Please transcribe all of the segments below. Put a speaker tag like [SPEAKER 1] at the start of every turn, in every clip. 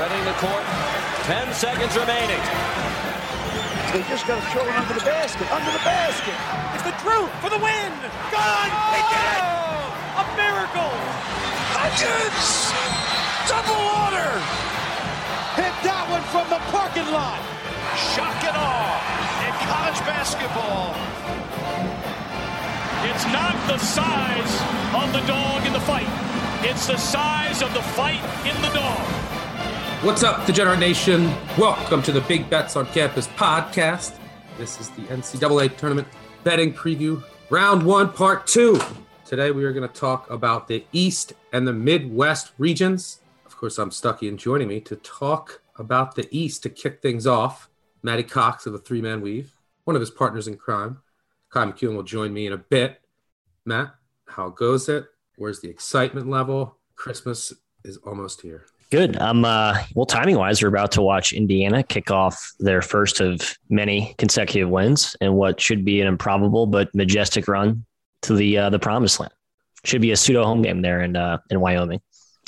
[SPEAKER 1] Spreading the court. 10 seconds remaining.
[SPEAKER 2] They just got to throw it under the basket. Under the basket.
[SPEAKER 3] It's the truth for the win.
[SPEAKER 2] Gone. They did it.
[SPEAKER 3] A miracle.
[SPEAKER 2] Hudgens. Double order.
[SPEAKER 3] Hit that one from the parking lot.
[SPEAKER 4] Shock and awe in college basketball.
[SPEAKER 5] It's not the size of the dog in the fight. It's the size of the fight in the dog.
[SPEAKER 6] What's up, Degenerate Nation? Welcome to the Big Bets on Campus podcast. This is the NCAA tournament betting preview, round one, part two. Today we are going to talk about the East and the Midwest regions. Of course, I'm Stuckey, and joining me to talk about the East to kick things off, Matty Cox of the Three Man Weave, one of his partners in crime. Ky McKeon will join me in a bit. Matt, how goes it? Where's the excitement level? Christmas is almost here.
[SPEAKER 7] Good. Um, uh, well, timing wise, we're about to watch Indiana kick off their first of many consecutive wins and what should be an improbable but majestic run to the uh, the promised land. Should be a pseudo home game there in uh, in Wyoming.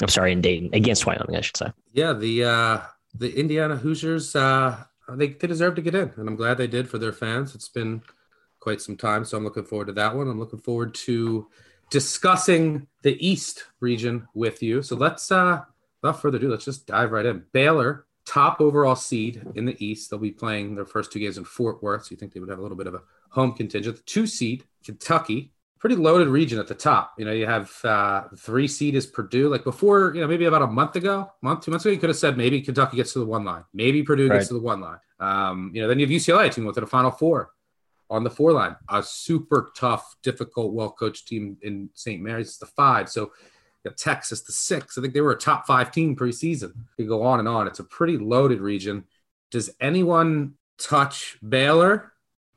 [SPEAKER 7] I'm sorry, in Dayton against Wyoming, I should say.
[SPEAKER 6] Yeah, the uh, the Indiana Hoosiers, uh, they they deserve to get in, and I'm glad they did for their fans. It's been quite some time, so I'm looking forward to that one. I'm looking forward to discussing the East region with you. So let's uh without further ado, let's just dive right in. Baylor, top overall seed in the East. They'll be playing their first two games in Fort Worth. So you think they would have a little bit of a home contingent. The two seed, Kentucky, pretty loaded region at the top. You know, you have uh, three seed is Purdue. Like before, you know, maybe about a month ago, month, two months ago, you could have said maybe Kentucky gets to the one line. Maybe Purdue
[SPEAKER 7] Right.
[SPEAKER 6] gets to the one line. Um, you know, then you have UCLA team with the final four on the four line. A super tough, difficult, well coached team in St. Mary's. The five. So have Texas, the six. I think they were a top five team preseason. You go on and on. It's a pretty loaded region. Does anyone touch Baylor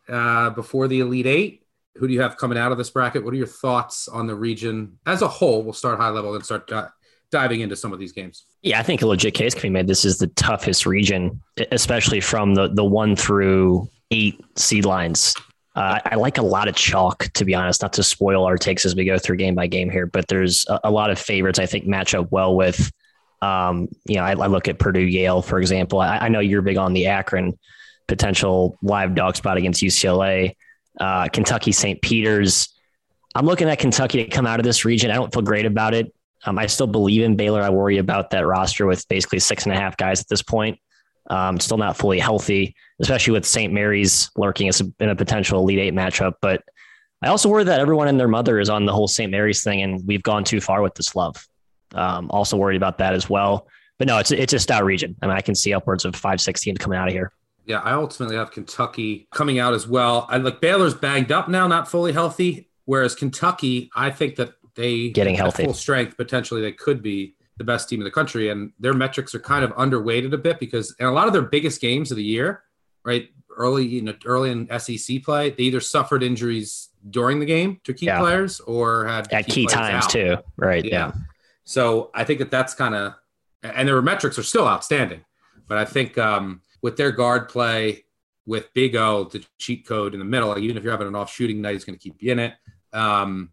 [SPEAKER 6] uh, before the Elite Eight? Who do you have coming out of this bracket? What are your thoughts on the region as a whole? We'll start high level and start di- diving into some of these games.
[SPEAKER 7] Yeah, I think a legit case can be made. This is the toughest region, especially from the the one through eight seed lines. Uh, I like a lot of chalk, to be honest. Not to spoil our takes as we go through game by game here, but there's a, a lot of favorites I think match up well with. Um, you know, I, I look at Purdue, Yale, for example. I, I know you're big on the Akron potential live dog spot against UCLA, uh, Kentucky, St. Peter's. I'm looking at Kentucky to come out of this region. I don't feel great about it. Um, I still believe in Baylor. I worry about that roster with basically six and a half guys at this point. Um, still not fully healthy, especially with St. Mary's lurking as in a potential Elite Eight matchup. But I also worry that everyone and their mother is on the whole St. Mary's thing, and we've gone too far with this love. Um, also worried about that as well. But no, it's it's a stout region. I mean, I can see upwards of five, six teams coming out of here.
[SPEAKER 6] Yeah, I ultimately have Kentucky coming out as well. I like Baylor's bagged up now, not fully healthy. Whereas Kentucky, I think that they
[SPEAKER 7] Getting healthy.
[SPEAKER 6] full strength potentially they could be the best team in the country, and their metrics are kind of underweighted a bit because in a lot of their biggest games of the year, right, early you know early in SEC play, they either suffered injuries during the game to key
[SPEAKER 7] Yeah.
[SPEAKER 6] players or had
[SPEAKER 7] At key
[SPEAKER 6] players
[SPEAKER 7] times
[SPEAKER 6] out.
[SPEAKER 7] too, right?
[SPEAKER 6] Yeah. So I think that that's kind of, and their metrics are still outstanding. But I think um, with their guard play, with Big O, the cheat code in the middle, like even if you're having an off shooting night, he's going to keep you in it. Um,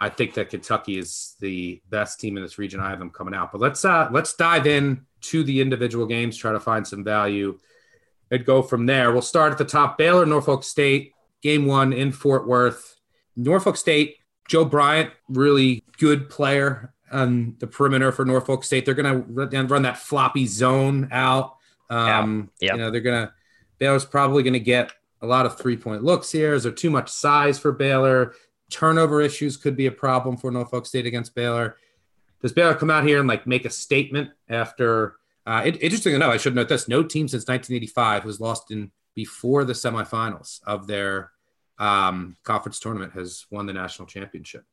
[SPEAKER 6] I think that Kentucky is the best team in this region. I have them coming out. But let's uh let's dive in to the individual games, try to find some value, and go from there. We'll start at the top. Baylor, Norfolk State, game one in Fort Worth. Norfolk State, Joe Bryant, really good player on the perimeter for Norfolk State. They're going to run that floppy zone out. Um, yeah. Yep. You know, they're going to, Baylor's probably going to get a lot of three point looks here. Is there too much size for Baylor? Turnover issues could be a problem for Norfolk State against Baylor. Does Baylor come out here and like make a statement after? Uh, it, interesting know, I should note this: no team since 1985 was lost in before the semifinals of their um, conference tournament has won the national championship,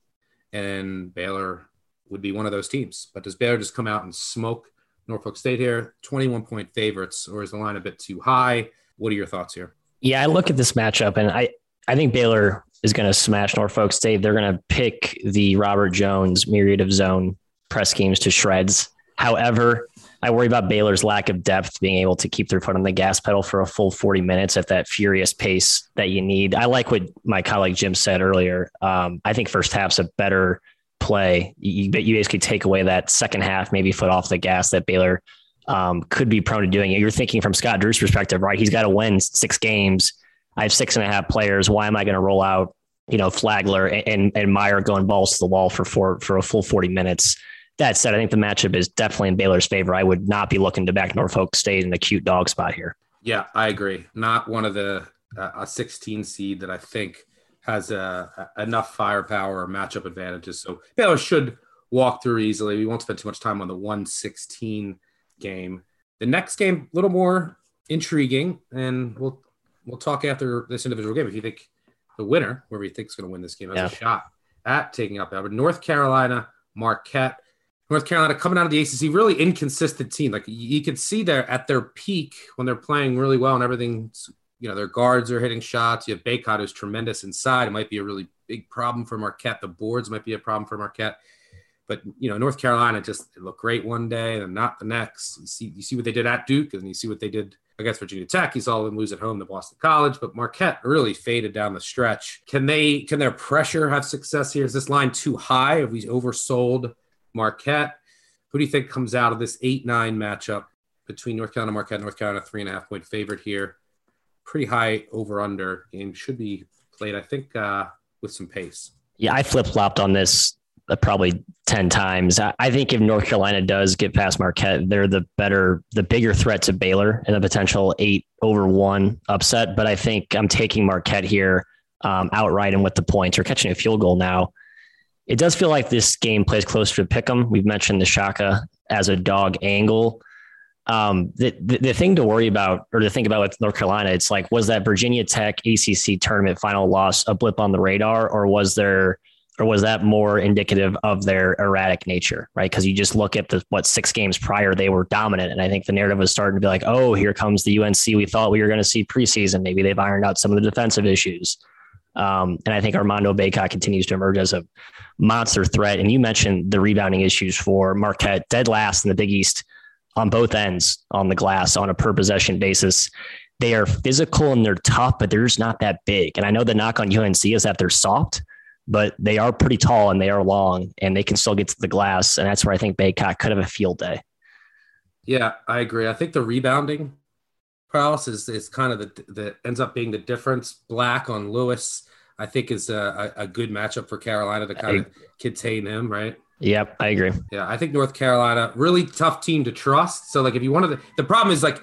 [SPEAKER 6] and Baylor would be one of those teams. But does Baylor just come out and smoke Norfolk State here? 21 point favorites, or is the line a bit too high? What are your thoughts here?
[SPEAKER 7] Yeah, I look at this matchup and I, I think Baylor is going to smash Norfolk State. They're going to pick the Robert Jones myriad of zone press schemes to shreds. However, I worry about Baylor's lack of depth, being able to keep their foot on the gas pedal for a full 40 minutes at that furious pace that you need. I like what my colleague Jim said earlier. Um, I think first half's a better play. You, you basically take away that second half, maybe foot off the gas that Baylor um, could be prone to doing. You're thinking from Scott Drew's perspective, right? He's got to win six games. I have six and a half players. Why am I going to roll out, you know, Flagler and, and, Mayer going balls to the wall for four, for a full 40 minutes? That said, I think the matchup is definitely in Baylor's favor. I would not be looking to back Norfolk State in a cute dog spot here.
[SPEAKER 6] Yeah, I agree. Not one of the uh, a 16 seed that I think has uh, enough firepower or matchup advantages. So Baylor should walk through easily. We won't spend too much time on the 116 game. The next game, a little more intriguing, and we'll we'll talk after this individual game. If you think the winner, whoever you think is going to win this game, has yeah. a shot at taking up But North Carolina, Marquette. North Carolina coming out of the ACC, really inconsistent team. Like you can see they're at their peak when they're playing really well and everything's, you know, their guards are hitting shots. You have Bacot who's tremendous inside. It might be a really big problem for Marquette. The boards might be a problem for Marquette. But you know, North Carolina just looked great one day and not the next. You see, you see what they did at Duke, and you see what they did against Virginia Tech. You saw them lose at home to Boston College, but Marquette really faded down the stretch. Can they? Can their pressure have success here? Is this line too high? Have we oversold Marquette? Who do you think comes out of this eight-nine matchup between North Carolina, Marquette, North Carolina, three and a half point favorite here? Pretty high over/under game should be played, I think, uh, with some pace.
[SPEAKER 7] Yeah, I flip flopped on this probably 10 times. I think if North Carolina does get past Marquette, they're the better, the bigger threat to Baylor in a potential eight over one upset. But I think I'm taking Marquette here um, outright and with the points or catching a field goal now. It does feel like this game plays closer to pick 'em. We've mentioned the Shaka as a dog angle. Um, the, the, the thing to worry about or to think about with North Carolina, it's like, was that Virginia Tech ACC tournament final loss a blip on the radar, or was there or was that more indicative of their erratic nature, right? Because you just look at the what six games prior they were dominant, and I think the narrative was starting to be like, oh, here comes the UNC we thought we were going to see preseason. Maybe they've ironed out some of the defensive issues, um, and I think Armando Bacot continues to emerge as a monster threat. And you mentioned the rebounding issues for Marquette, dead last in the Big East on both ends on the glass on a per possession basis. They are physical and they're tough, but they're just not that big. And I know the knock on UNC is that they're soft but they are pretty tall and they are long and they can still get to the glass. And that's where I think Bacot could have a field day.
[SPEAKER 6] Yeah, I agree. I think the rebounding prowess is, is kind of the, the ends up being the difference. Bacot on Lewis, I think is a, a good matchup for Carolina to kind I, of contain him, right?
[SPEAKER 7] Yep, I agree.
[SPEAKER 6] Yeah, I think North Carolina, really tough team to trust. So, like, if you wanted to, the problem is like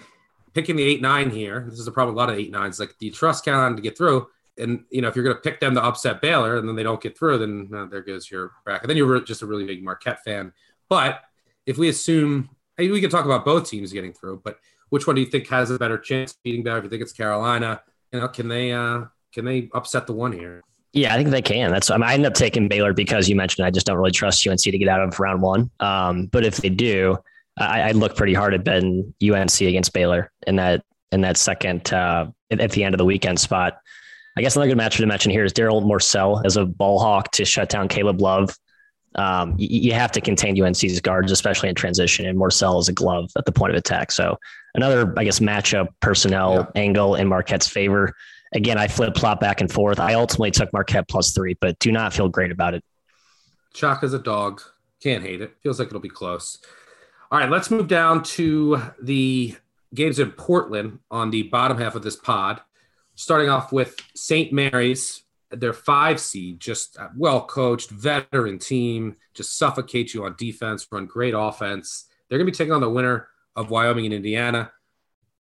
[SPEAKER 6] picking the eight nine here. This is a problem. A lot of eight nines. Like, do you trust Carolina to get through? And you know if you're going to pick them to upset Baylor and then they don't get through, then uh, there goes your bracket. Then you're just a really big Marquette fan. But if we assume we can talk about both teams getting through, but which one do you think has a better chance beating Baylor? If you think it's Carolina, you know, can they uh, can they upset the one here?
[SPEAKER 7] Yeah, I think they can. That's I, mean, I end up taking Baylor because you mentioned I just don't really trust UNC to get out of round one. Um, but if they do, I, I look pretty hard at betting UNC against Baylor in that in that second uh, at the end of the weekend spot. I guess another good match to mention here is Darryl Morsell as a ball hawk to shut down Caleb Love. Um, you, you, have to contain UNC's guards, especially in transition, and Morsell is a glove at the point of attack. So another, I guess, matchup personnel yeah. angle in Marquette's favor. Again, I flip flop back and forth. I ultimately took Marquette plus three, but do not feel great about it.
[SPEAKER 6] Chalk is a dog. Can't hate it. Feels like it'll be close. All right, let's move down to the games in Portland on the bottom half of this pod. Starting off with St. Mary's, their five seed, just well coached, veteran team, just suffocate you on defense, run great offense. They're going to be taking on the winner of Wyoming and Indiana,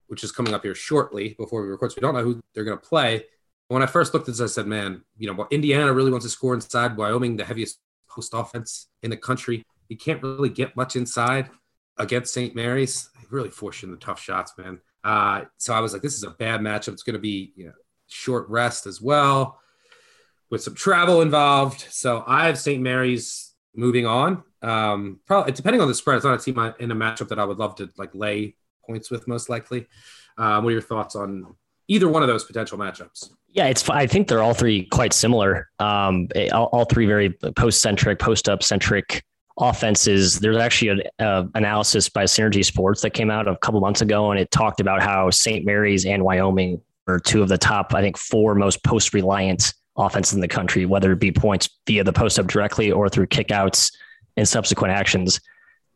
[SPEAKER 6] which is coming up here shortly before we record. So we don't know who they're going to play. When I first looked at this, I said, man, you know, Indiana really wants to score inside. Wyoming, the heaviest post offense in the country. You can't really get much inside against St. Mary's. Really forcing the tough shots, man. Uh, so I was like, this is a bad matchup. It's going to be you know, short rest as well with some travel involved. So I have St. Mary's moving on. Um, probably depending on the spread, it's not a team in a matchup that I would love to like lay points with most likely. Um, what are your thoughts on either one of those potential matchups?
[SPEAKER 7] Yeah, it's. I think they're all three quite similar. Um, all, all three very post centric, post up centric offenses. There's actually an uh, analysis by Synergy Sports that came out a couple months ago, and it talked about how St. Mary's and Wyoming are two of the top, I think, four most post reliant offenses in the country, whether it be points via the post up directly or through kickouts and subsequent actions.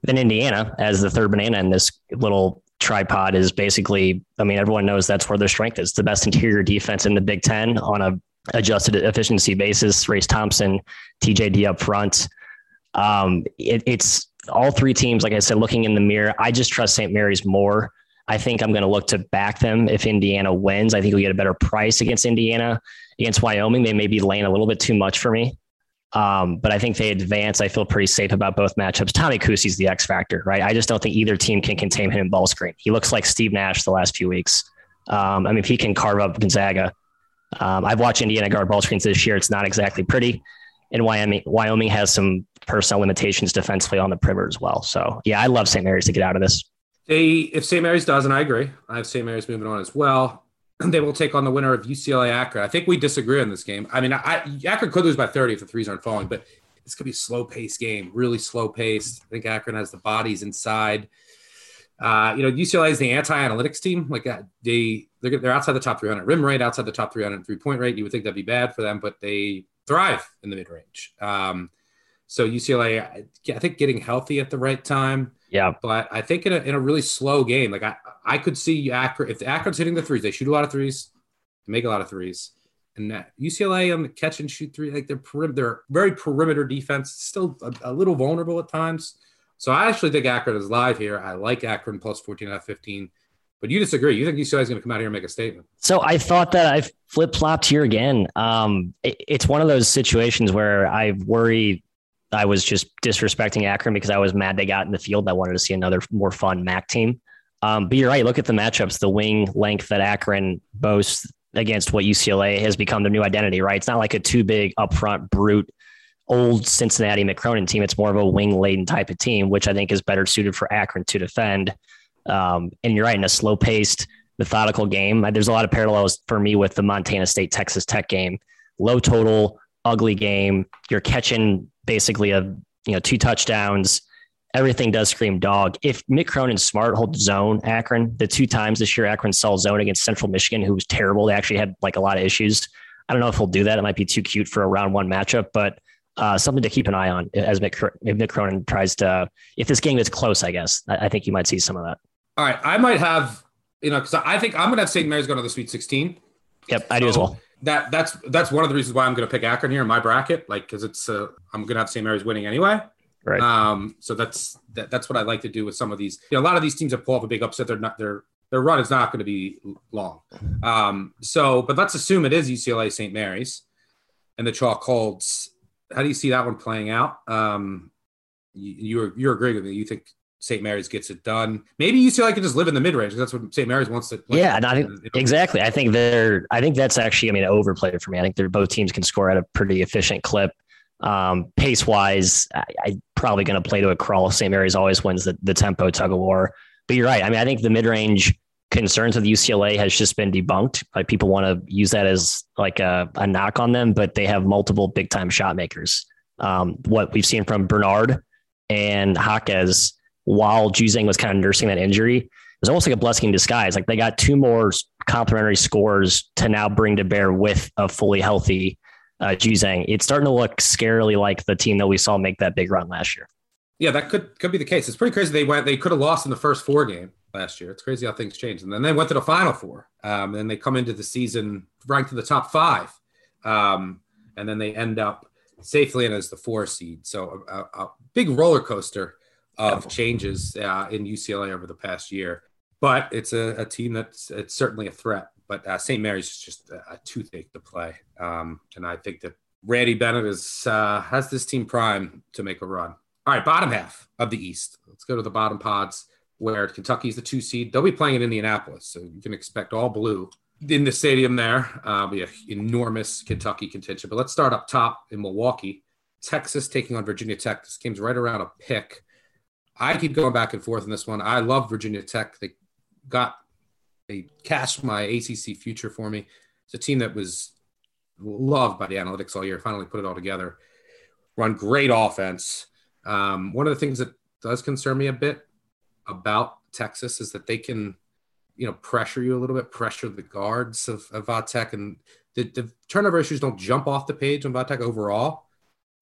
[SPEAKER 7] Then Indiana, as the third banana in this little tripod, is basically, I mean, everyone knows that's where their strength is. The best interior defense in the Big Ten on a adjusted efficiency basis. Race Thompson, TJD up front. Um, it, it's all three teams, like I said, looking in the mirror. I just trust St. Mary's more. I think I'm going to look to back them if Indiana wins. I think we get a better price against Indiana. Against Wyoming, they may be laying a little bit too much for me. Um, but I think they advance. I feel pretty safe about both matchups. Tommy Kuhse's the X factor, right? I just don't think either team can contain him in ball screen. He looks like Steve Nash the last few weeks. Um, I mean, if he can carve up Gonzaga, um, I've watched Indiana guard ball screens this year. It's not exactly pretty. And Wyoming, Wyoming has some personnel limitations defensively on the perimeter as well. So yeah, I love St. Mary's to get out of this.
[SPEAKER 6] They, if St. Mary's does, and I agree, I have St. Mary's moving on as well. They will take on the winner of UCLA Akron. I think we disagree on this game. I mean, I, Akron could lose by 30 if the threes aren't falling, but this could be a slow paced game, really slow paced. I think Akron has the bodies inside. Uh, you know, UCLA is the anti-analytics team. Like uh, they, they're, they're outside the top 300 rim rate, outside the top 300 three point rate. You would think that'd be bad for them, but they thrive in the mid range. Um, so UCLA, I think getting healthy at the right time.
[SPEAKER 7] Yeah.
[SPEAKER 6] But I think in a, in a really slow game, like I, I could see Akron, if Akron's hitting the threes, they shoot a lot of threes, make a lot of threes. And that UCLA on the catch and shoot three, like they're, perim- they're very perimeter defense, still a, a, little vulnerable at times. So I actually think Akron is live here. I like Akron plus 14 out of 15. But you disagree. You think UCLA is going to come out here and make a statement?
[SPEAKER 7] So I thought that I flip flopped here again. Um, it, it's one of those situations where I worry I was just disrespecting Akron because I was mad they got in the field. I wanted to see another more fun MAC team. Um, but you're right. Look at the matchups. The wing length that Akron boasts against what UCLA has become their new identity. Right? It's not like a too big upfront brute old Cincinnati Mick Cronin team. It's more of a wing laden type of team, which I think is better suited for Akron to defend. Um, and you're right, in a slow paced, methodical game. There's a lot of parallels for me with the Montana State Texas Tech game. Low total, ugly game. You're catching basically a you know two touchdowns. Everything does scream dog. If Mick Cronin smart, hold zone Akron. The two times this year Akron saw zone against Central Michigan, who was terrible. They actually had like a lot of issues. I don't know if he'll do that. It might be too cute for a round one matchup, but uh, something to keep an eye on as Mick, Mick Cronin tries to. If this game is close, I guess I, I think you might see some of that.
[SPEAKER 6] All right, I might have you know because I think I'm going to have St. Mary's going to the Sweet 16.
[SPEAKER 7] Yep, I do as well.
[SPEAKER 6] That that's that's one of the reasons why I'm going to pick Akron here in my bracket, like because it's uh, I'm going to have St. Mary's winning anyway.
[SPEAKER 7] Right.
[SPEAKER 6] Um. So that's that, that's what I like to do with some of these. You know, a lot of these teams that pull off a big upset, they're not their their run is not going to be long. Um. So, but let's assume it is UCLA St. Mary's, and the chalk holds. How do you see that one playing out? Um. You you're you're agreeing with me. You think St. Mary's gets it done. Maybe UCLA can just live in the mid range. That's what St. Mary's wants to. Wants
[SPEAKER 7] yeah,
[SPEAKER 6] to,
[SPEAKER 7] I think, exactly. I think they're. I think that's actually. I mean, overplayed for me. I think they're both teams can score at a pretty efficient clip. Um, pace wise, I, I probably going to play to a crawl. St. Mary's always wins the, the tempo tug of war. But you're right. I mean, I think the mid range concerns with UCLA has just been debunked. Like people want to use that as like a, a knock on them, but they have multiple big time shot makers. Um, what we've seen from Bernard and Jaquez while Juzang was kind of nursing that injury. It was almost like a blessing in disguise. Like they got two more complementary scores to now bring to bear with a fully healthy uh, Juzang, it's starting to look scarily like the team that we saw make that big run last year.
[SPEAKER 6] Yeah, that could could be the case. It's pretty crazy. They went. They could have lost in the first four game last year. It's crazy how things change. And then they went to the final four. Um, and they come into the season ranked in the top five. Um, and then they end up safely in as the four seed. So a, a, a big roller coaster of changes uh, in UCLA over the past year. But it's a, a team that's it's certainly a threat. But uh, St. Mary's is just a, a toothache to play. Um, and I think that Randy Bennett is uh, has this team prime to make a run. All right, bottom half of the East. Let's go to the bottom pods where Kentucky's the two seed. They'll be playing in Indianapolis, so you can expect all blue in the stadium there. Uh, be an enormous Kentucky contention. But let's start up top in Milwaukee. Texas taking on Virginia Tech. This game's right around a pick. I keep going back and forth on this one. I love Virginia Tech. They got they cashed my ACC future for me. It's a team that was loved by the analytics all year. Finally put it all together. Run great offense. Um, one of the things that does concern me a bit about Texas is that they can, you know, pressure you a little bit, pressure the guards of, of Vatek, and the, the, turnover issues don't jump off the page on Vatek overall,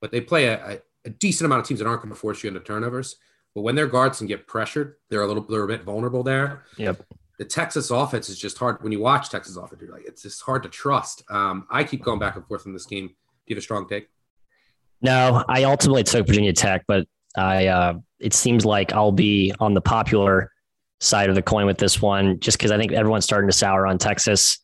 [SPEAKER 6] but they play a, a, a decent amount of teams that aren't going to force you into turnovers. But when their guards can get pressured, they're a little they're a bit vulnerable there.
[SPEAKER 7] Yep.
[SPEAKER 6] The Texas offense is just hard. When you watch Texas offense, you're like, it's just hard to trust. Um, I keep going back and forth in this game. Do you have a strong take?
[SPEAKER 7] No, I ultimately took Virginia Tech, but I uh, it seems like I'll be on the popular side of the coin with this one, just because I think everyone's starting to sour on Texas.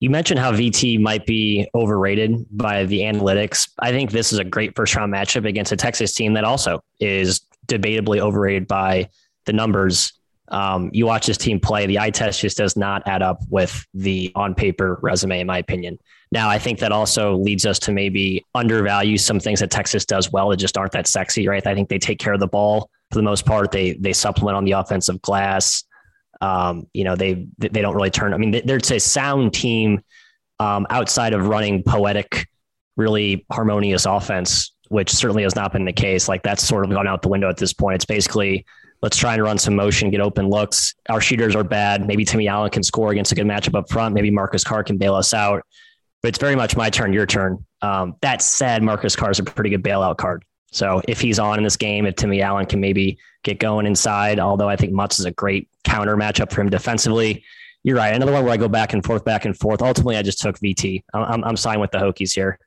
[SPEAKER 7] You mentioned how VT might be overrated by the analytics. I think this is a great first round matchup against a Texas team that also is debatably overrated by the numbers. Um, you watch this team play, the eye test just does not add up with the on paper resume, in my opinion. Now, I think that also leads us to maybe undervalue some things that Texas does well that just aren't that sexy, right? I think they take care of the ball for the most part. They they supplement on the offensive glass. Um, you know, they they don't really turn. I mean, they're a sound team um, outside of running poetic, really harmonious offense, which certainly has not been the case. Like that's sort of gone out the window at this point. It's basically let's try and run some motion, get open looks. Our shooters are bad. Maybe Timmy Allen can score against a good matchup up front. Maybe Marcus Carr can bail us out but it's very much my turn, your turn. Um, that said, Marcus Carr is a pretty good bailout card. So if he's on in this game, if Timmy Allen can maybe get going inside, although I think Mutts is a great counter matchup for him defensively. You're right. Another one where I go back and forth, back and forth. Ultimately, I just took VT. I'm, I'm signed with the Hokies here.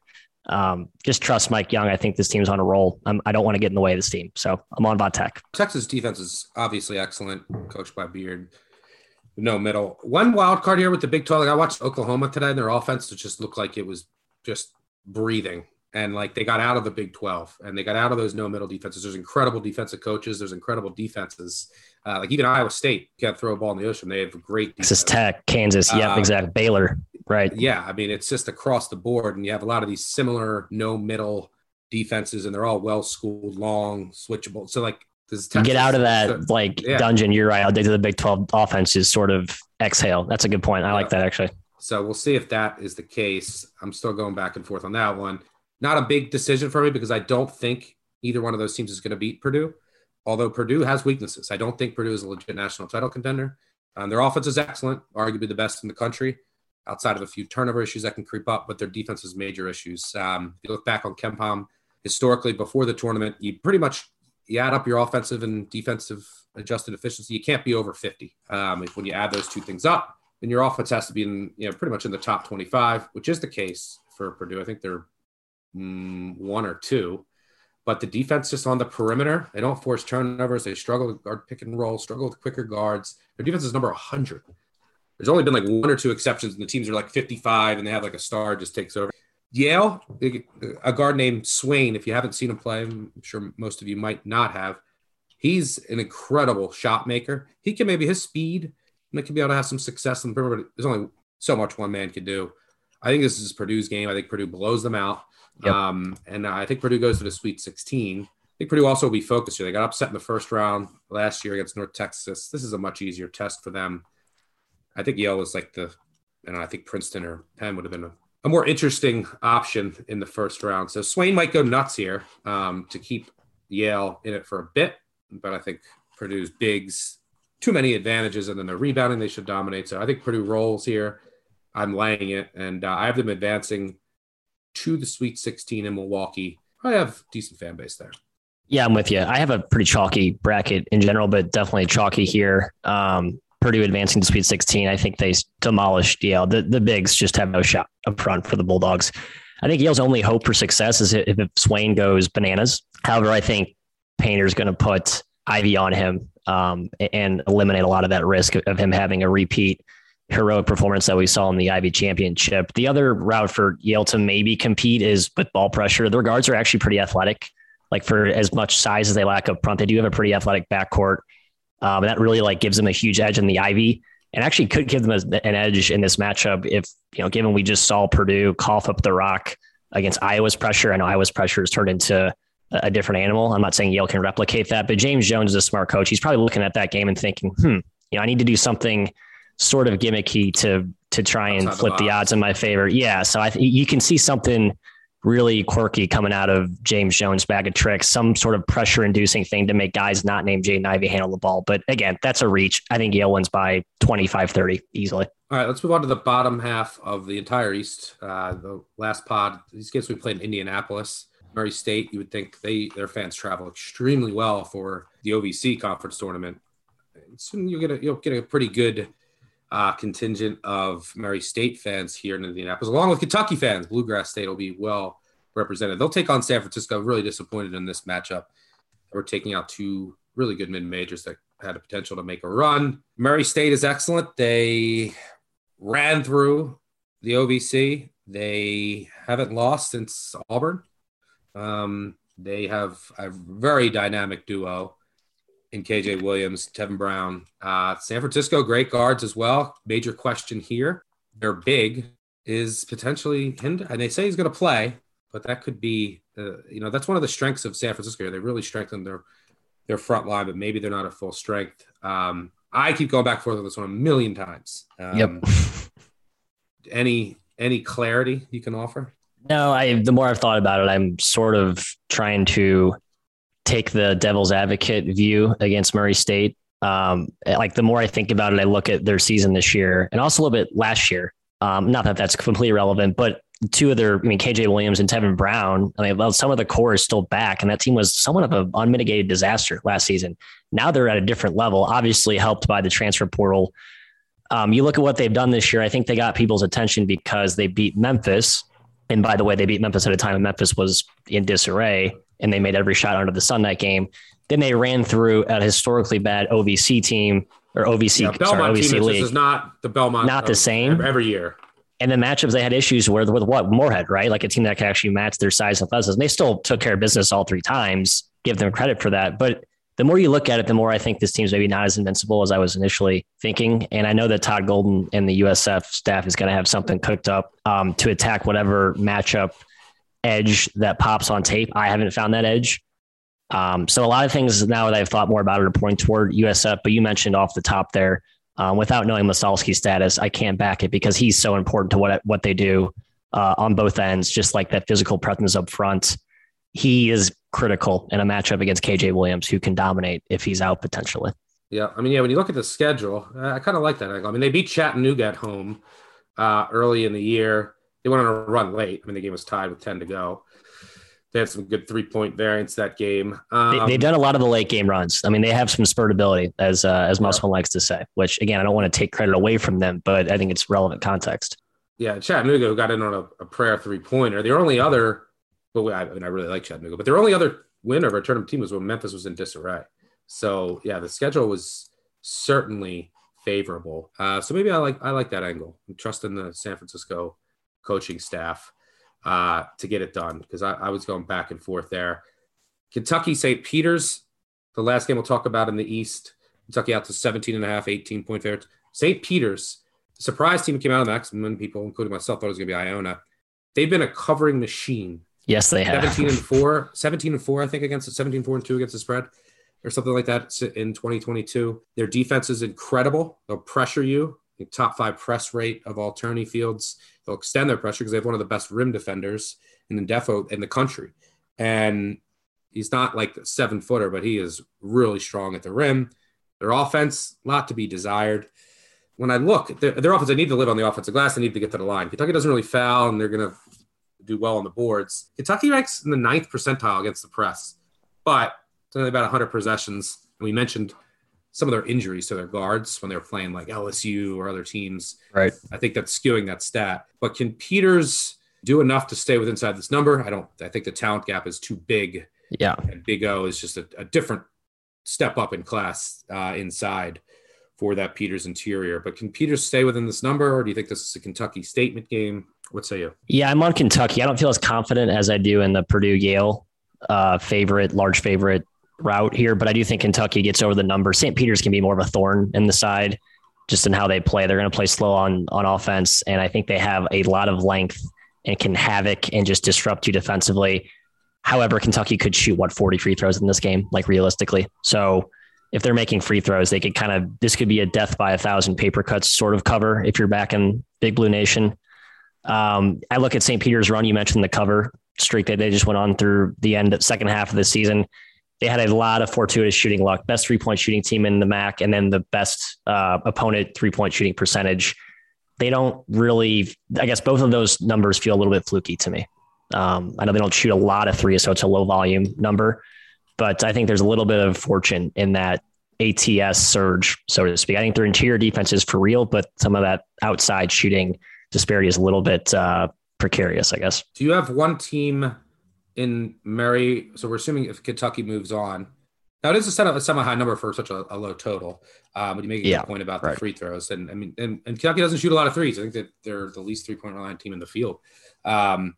[SPEAKER 7] Um, just trust Mike Young. I think this team's on a roll. I'm, I do not want to get in the way of this team. So I'm on Vatek.
[SPEAKER 6] Texas defense is obviously excellent, coached by Beard no middle. One wild card here with the Big 12. Like I watched Oklahoma today, and their offense just looked like it was just breathing. And like they got out of the Big 12 and they got out of those no middle defenses. There's incredible defensive coaches. There's incredible defenses. Uh, like even Iowa State can't throw a ball in the ocean. They have great
[SPEAKER 7] defense. Texas Tech, Kansas. Yep, uh, exactly. Baylor. Right.
[SPEAKER 6] Yeah. I mean, it's just across the board. And you have a lot of these similar no middle defenses, and they're all well schooled, long, switchable. So like
[SPEAKER 7] get out of that like yeah. dungeon. You're right. I'll dig to the Big 12 offense is sort of exhale. That's a good point. I yeah. like that actually.
[SPEAKER 6] So we'll see if that is the case. I'm still going back and forth on that one. Not a big decision for me because I don't think either one of those teams is going to beat Purdue. Although Purdue has weaknesses, I don't think Purdue is a legit national title contender. Um, their offense is excellent, arguably the best in the country, outside of a few turnover issues that can creep up, but their defense is major issues. Um, if you look back on KenPom historically before the tournament, you pretty much you add up your offensive and defensive adjusted efficiency, you can't be over 50. Um, when you add those two things up, then your offense has to be in, you know, pretty much in the top 25, which is the case for Purdue. I think they're mm, one or two, but the defense just on the perimeter, they don't force turnovers. They struggle with guard pick and roll, struggle with quicker guards. Their defense is number 100. There's only been like one or two exceptions, and the teams are like 55, and they have like a star just takes over. Yale, a guard named Swain. If you haven't seen him play, I'm sure most of you might not have. He's an incredible shot maker. He can maybe his speed and can be able to have some success in the perimeter. There's only so much one man can do. I think this is Purdue's game. I think Purdue blows them out. Yep. Um, and I think Purdue goes to the Sweet 16. I think Purdue also will be focused here. They got upset in the first round last year against North Texas. This is a much easier test for them. I think Yale was like the, and I think Princeton or Penn would have been a a more interesting option in the first round. So Swain might go nuts here um, to keep Yale in it for a bit, but I think Purdue's bigs too many advantages, and then the rebounding they should dominate. So I think Purdue rolls here. I'm laying it, and uh, I have them advancing to the Sweet 16 in Milwaukee. I have decent fan base there.
[SPEAKER 7] Yeah, I'm with you. I have a pretty chalky bracket in general, but definitely chalky here. Um, Purdue advancing to Sweet 16. I think they demolished Yale. The the bigs just have no shot up front for the Bulldogs. I think Yale's only hope for success is if, if Swain goes bananas. However, I think Painter's going to put Ivey on him um, and eliminate a lot of that risk of him having a repeat heroic performance that we saw in the Ivy Championship. The other route for Yale to maybe compete is with ball pressure. Their guards are actually pretty athletic. Like for as much size as they lack up front, they do have a pretty athletic backcourt. Um, that really like gives them a huge edge in the Ivy, and actually could give them an edge in this matchup if you know, given we just saw Purdue cough up the rock against Iowa's pressure. I know Iowa's pressure has turned into a different animal. I'm not saying Yale can replicate that, but James Jones is a smart coach. He's probably looking at that game and thinking, hmm, you know, I need to do something sort of gimmicky to to try and flip the, the, odds in my favor. Yeah, so I th- you can see something really quirky coming out of James Jones' bag of tricks, some sort of pressure inducing thing to make guys not named Jaden Ivey handle the ball. But again, that's a reach. I think Yale wins by 25 30 easily.
[SPEAKER 6] All right, let's move on to the bottom half of the entire East. Uh, the last pod, these games we played in Indianapolis. Murray State, you would think they their fans travel extremely well for the OVC conference tournament. Soon you'll get a you'll get a pretty good uh, contingent of Murray State fans here in Indianapolis, along with Kentucky fans. Bluegrass State will be well represented. They'll take on San Francisco. Really disappointed in this matchup. We're taking out two really good mid majors that had a potential to make a run. Murray State is excellent. They ran through the OVC. They haven't lost since Auburn. Um, they have a very dynamic duo in KJ Williams, Tevin Brown. Uh, San Francisco, great guards as well. Major question here. They're big is potentially hindered. And they say he's going to play, but that could be, uh, you know, that's one of the strengths of San Francisco. They really strengthened their their front line, but maybe they're not at full strength. Um, I keep going back and forth on this one a million times. Um,
[SPEAKER 7] yep.
[SPEAKER 6] any any clarity you can offer?
[SPEAKER 7] No, I. The more I've thought about it, I'm sort of trying to take the devil's advocate view against Murray State. Um, like the more I think about it, I look at their season this year and also a little bit last year. Um, not that that's completely relevant, but two of their, I mean, KJ Williams and Tevin Brown, I mean, well, some of the core is still back, and that team was somewhat of an unmitigated disaster last season. Now they're at a different level, obviously helped by the transfer portal. Um, you look at what they've done this year, I think they got people's attention because they beat Memphis. And by the way, they beat Memphis at a time when Memphis was in disarray and they made every shot under the sun that game. Then they ran through a historically bad OVC team or OVC, yeah,
[SPEAKER 6] Belmont
[SPEAKER 7] sorry, OVC
[SPEAKER 6] team
[SPEAKER 7] league.
[SPEAKER 6] This is not the Belmont.
[SPEAKER 7] Not the same
[SPEAKER 6] every year.
[SPEAKER 7] And the matchups they had issues with with what Morehead, right? Like a team that can actually match their size and athleticism. They still took care of business all three times. Give them credit for that. But the more you look at it, the more I think this team's maybe not as invincible as I was initially thinking. And I know that Todd Golden and the USF staff is going to have something cooked up um, to attack whatever matchup edge that pops on tape. I haven't found that edge. Um, so a lot of things now that I've thought more about it are pointing toward USF, but you mentioned off the top there, um, without knowing Massalsky's status, I can't back it because he's so important to what what they do uh, on both ends. Just like that physical presence up front, he is critical in a matchup against KJ Williams, who can dominate if he's out potentially.
[SPEAKER 6] Yeah, I mean, yeah, when you look at the schedule, I kind of like that angle. I mean, they beat Chattanooga at home uh, early in the year they went on a run late. I mean, the game was tied with 10 to go. They had some good three point variance that game.
[SPEAKER 7] Um, they, have done a lot of the late game runs. I mean, they have some spurtability, as uh, as Musselman likes to say. Which again, I don't want to take credit away from them, but I think it's relevant context.
[SPEAKER 6] Yeah, Chattanooga got in on a, a prayer three pointer. Their only other, but I, I mean, I really like Chattanooga, but their only other win over a tournament team was when Memphis was in disarray. So yeah, the schedule was certainly favorable. Uh, so maybe I like I like that angle. I'm trusting the San Francisco coaching staff uh, to get it done because I, I, was going back and forth there. Kentucky, St. Peter's, the last game we'll talk about in the East. Kentucky out to 17 and a half, 18 point favorites. St. Peter's, the surprise team came out of the maximum people, including myself, thought it was going to be Iona. They've been a covering machine.
[SPEAKER 7] Yes, they have.
[SPEAKER 6] 17 and 4, 17 and 4, I think, against the 17 4 and 2 against the spread or something like that in 2022. Their defense is incredible. They'll pressure you top five press rate of all tourney fields. They'll extend their pressure because they have one of the best rim defenders in the defo in the country. And he's not like a seven footer, but he is really strong at the rim. Their offense, a lot to be desired. When I look, their, their offense, they need to live on the offensive glass. They need to get to the line. Kentucky doesn't really foul, and they're going to do well on the boards. Kentucky ranks in the ninth percentile against the press, but it's only about 100 possessions. And we mentioned some of their injuries to their guards when they were playing like LSU or other teams.
[SPEAKER 7] Right.
[SPEAKER 6] I think that's skewing that stat. But can Peters do enough to stay within inside this number? I don't. I think the talent gap is too big.
[SPEAKER 7] Yeah.
[SPEAKER 6] And Big O is just a, a different step up in class uh, inside for that Peters interior. But can Peters stay within this number, or do you think this is a Kentucky statement game? What say you?
[SPEAKER 7] Yeah, I'm on Kentucky. I don't feel as confident as I do in the Purdue Yale uh, favorite, large favorite route here, but I do think Kentucky gets over the number. St. Peter's can be more of a thorn in the side, just in how they play. They're going to play slow on on offense, and I think they have a lot of length and can havoc and just disrupt you defensively. However, Kentucky could shoot what 40 free throws in this game, like realistically. So if they're making free throws, they could kind of this could be a death by a thousand paper cuts sort of cover if you're back in Big Blue Nation. Um, I look at St. Peter's run. You mentioned the cover streak that they just went on through the end second half of the season. They had a lot of fortuitous shooting luck, best three point shooting team in the MAAC, and then the best uh, opponent three point shooting percentage. They don't really, I guess both of those numbers feel a little bit fluky to me. Um, I know they don't shoot a lot of threes, so it's a low volume number, but I think there's a little bit of fortune in that ATS surge, so to speak. I think their interior defense is for real, but some of that outside shooting disparity is a little bit uh, precarious, I guess.
[SPEAKER 6] Do you have one team in Mary. So we're assuming if Kentucky moves on. Now it is a, set of a semi-high number for such a, a low total. Um, but you make a
[SPEAKER 7] Yeah,
[SPEAKER 6] good point about
[SPEAKER 7] right.
[SPEAKER 6] the free throws, and I mean, and, and Kentucky doesn't shoot a lot of threes. I think that they're the least three-point line team in the field, um,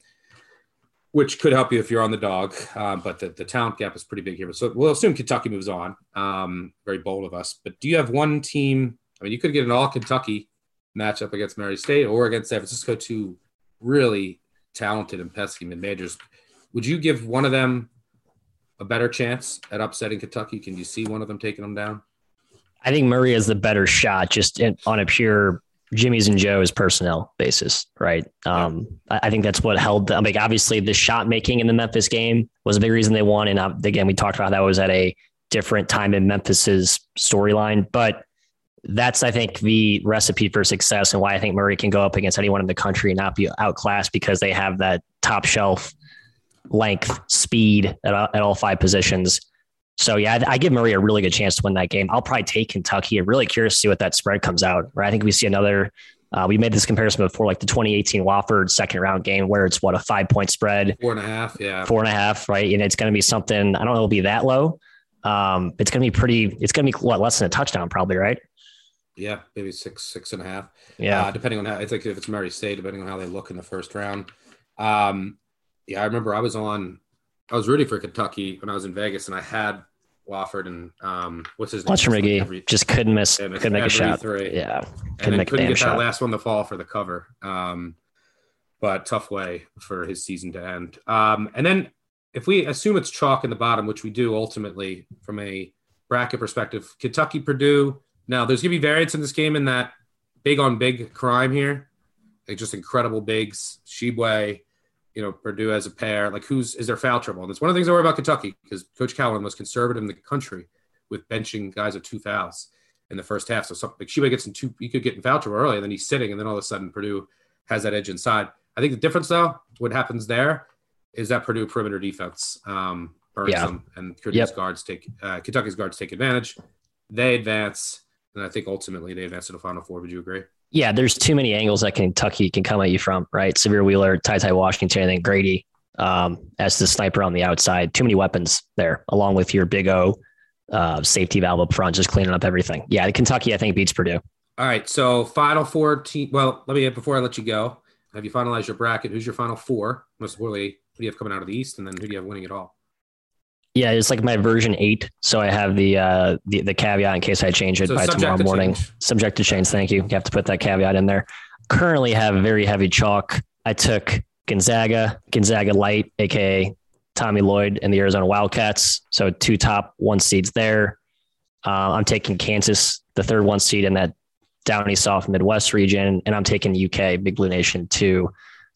[SPEAKER 6] which could help you if you're on the dog. Um, but the, the talent gap is pretty big here. So we'll assume Kentucky moves on. Um, very bold of us. But do you have one team? I mean, you could get an all Kentucky matchup against Murray State or against San Francisco, two really talented and pesky mid majors. Would you give one of them a better chance at upsetting Kentucky? Can you see one of them taking them down?
[SPEAKER 7] I think Murray is the better shot just in, on a pure Jimmy's and Joe's personnel basis, right? Um, I, I think that's what held them. Like, obviously, the shot making in the Memphis game was a big reason they won. And uh, again, we talked about that was at a different time in Memphis's storyline. But that's, I think, the recipe for success and why I think Murray can go up against anyone in the country and not be outclassed because they have that top shelf length, speed at, all- at all five positions. So yeah, I, I give Murray a really good chance to win that game. I'll probably take Kentucky. I'm really curious to see what that spread comes out. Right, I think we see another. Uh, we made this comparison before, like the 2018 Wofford second round game, where it's what a five point spread,
[SPEAKER 6] Four and a half, yeah.
[SPEAKER 7] four and a half, right? And it's going to be something. I don't know, it'll be that low. Um, it's going to be pretty. It's going to be what less than a touchdown, probably, right?
[SPEAKER 6] Yeah, maybe six, six and a half.
[SPEAKER 7] Yeah.
[SPEAKER 6] Uh, depending on how it's like if it's Murray State, depending on how they look in the first round. Um, yeah, I remember I was on, I was rooting for Kentucky when I was in Vegas, and I had Wofford and um, what's his name? Like every-
[SPEAKER 7] just couldn't miss. Couldn't make a shot.
[SPEAKER 6] three.
[SPEAKER 7] Yeah,
[SPEAKER 6] and
[SPEAKER 7] couldn't make
[SPEAKER 6] couldn't get
[SPEAKER 7] shot.
[SPEAKER 6] that last one to fall for the cover. Um, but tough way for his season to end. Um, and then if we assume it's chalk in the bottom, which we do ultimately from a bracket perspective, Kentucky, Purdue. Now there's gonna be variance in this game in that big on big crime here. Like just incredible bigs. Tshiebwe, you know, Purdue as a pair. Like who's is there foul trouble? And it's one of the things I worry about Kentucky because Coach Cowan was conservative in the country with benching guys with two fouls in the first half. So something like Tshiebwe gets in two, he could get in foul trouble early, and then he's sitting, and then all of a sudden Purdue has that edge inside. I think the difference though, what happens there, is that Purdue perimeter defense um, burns
[SPEAKER 7] Yeah.
[SPEAKER 6] them, and Purdue's
[SPEAKER 7] Yep.
[SPEAKER 6] guards take uh, Kentucky's guards take advantage. They advance, and I think ultimately they advance to the Final Four. Would you agree?
[SPEAKER 7] Yeah, there's too many angles that Kentucky can come at you from, right? Sahvir Wheeler, Ty Ty Washington, and then Grady um, as the sniper on the outside. Too many weapons there, along with your big O uh, safety valve up front, just cleaning up everything. Yeah, Kentucky, I think, beats Purdue.
[SPEAKER 6] All right, so Final Four team. Well, let me before I let you go. Have you finalized your bracket? Who's your Final Four? Most importantly, who do you have coming out of the East, and then who do you have winning it all?
[SPEAKER 7] Yeah, it's like my version eight. So I have the uh, the, the caveat in case I change it
[SPEAKER 6] So
[SPEAKER 7] by tomorrow
[SPEAKER 6] to
[SPEAKER 7] morning.
[SPEAKER 6] change.
[SPEAKER 7] Subject to change. Thank you. You have to put that caveat in there. Currently have very heavy chalk. I took Gonzaga, Gonzaga Light, aka Tommy Lloyd, and the Arizona Wildcats. So two top one seeds there. Uh, I'm taking Kansas, the third one seed in that Downey Soft Midwest region, and I'm taking the UK Big Blue Nation to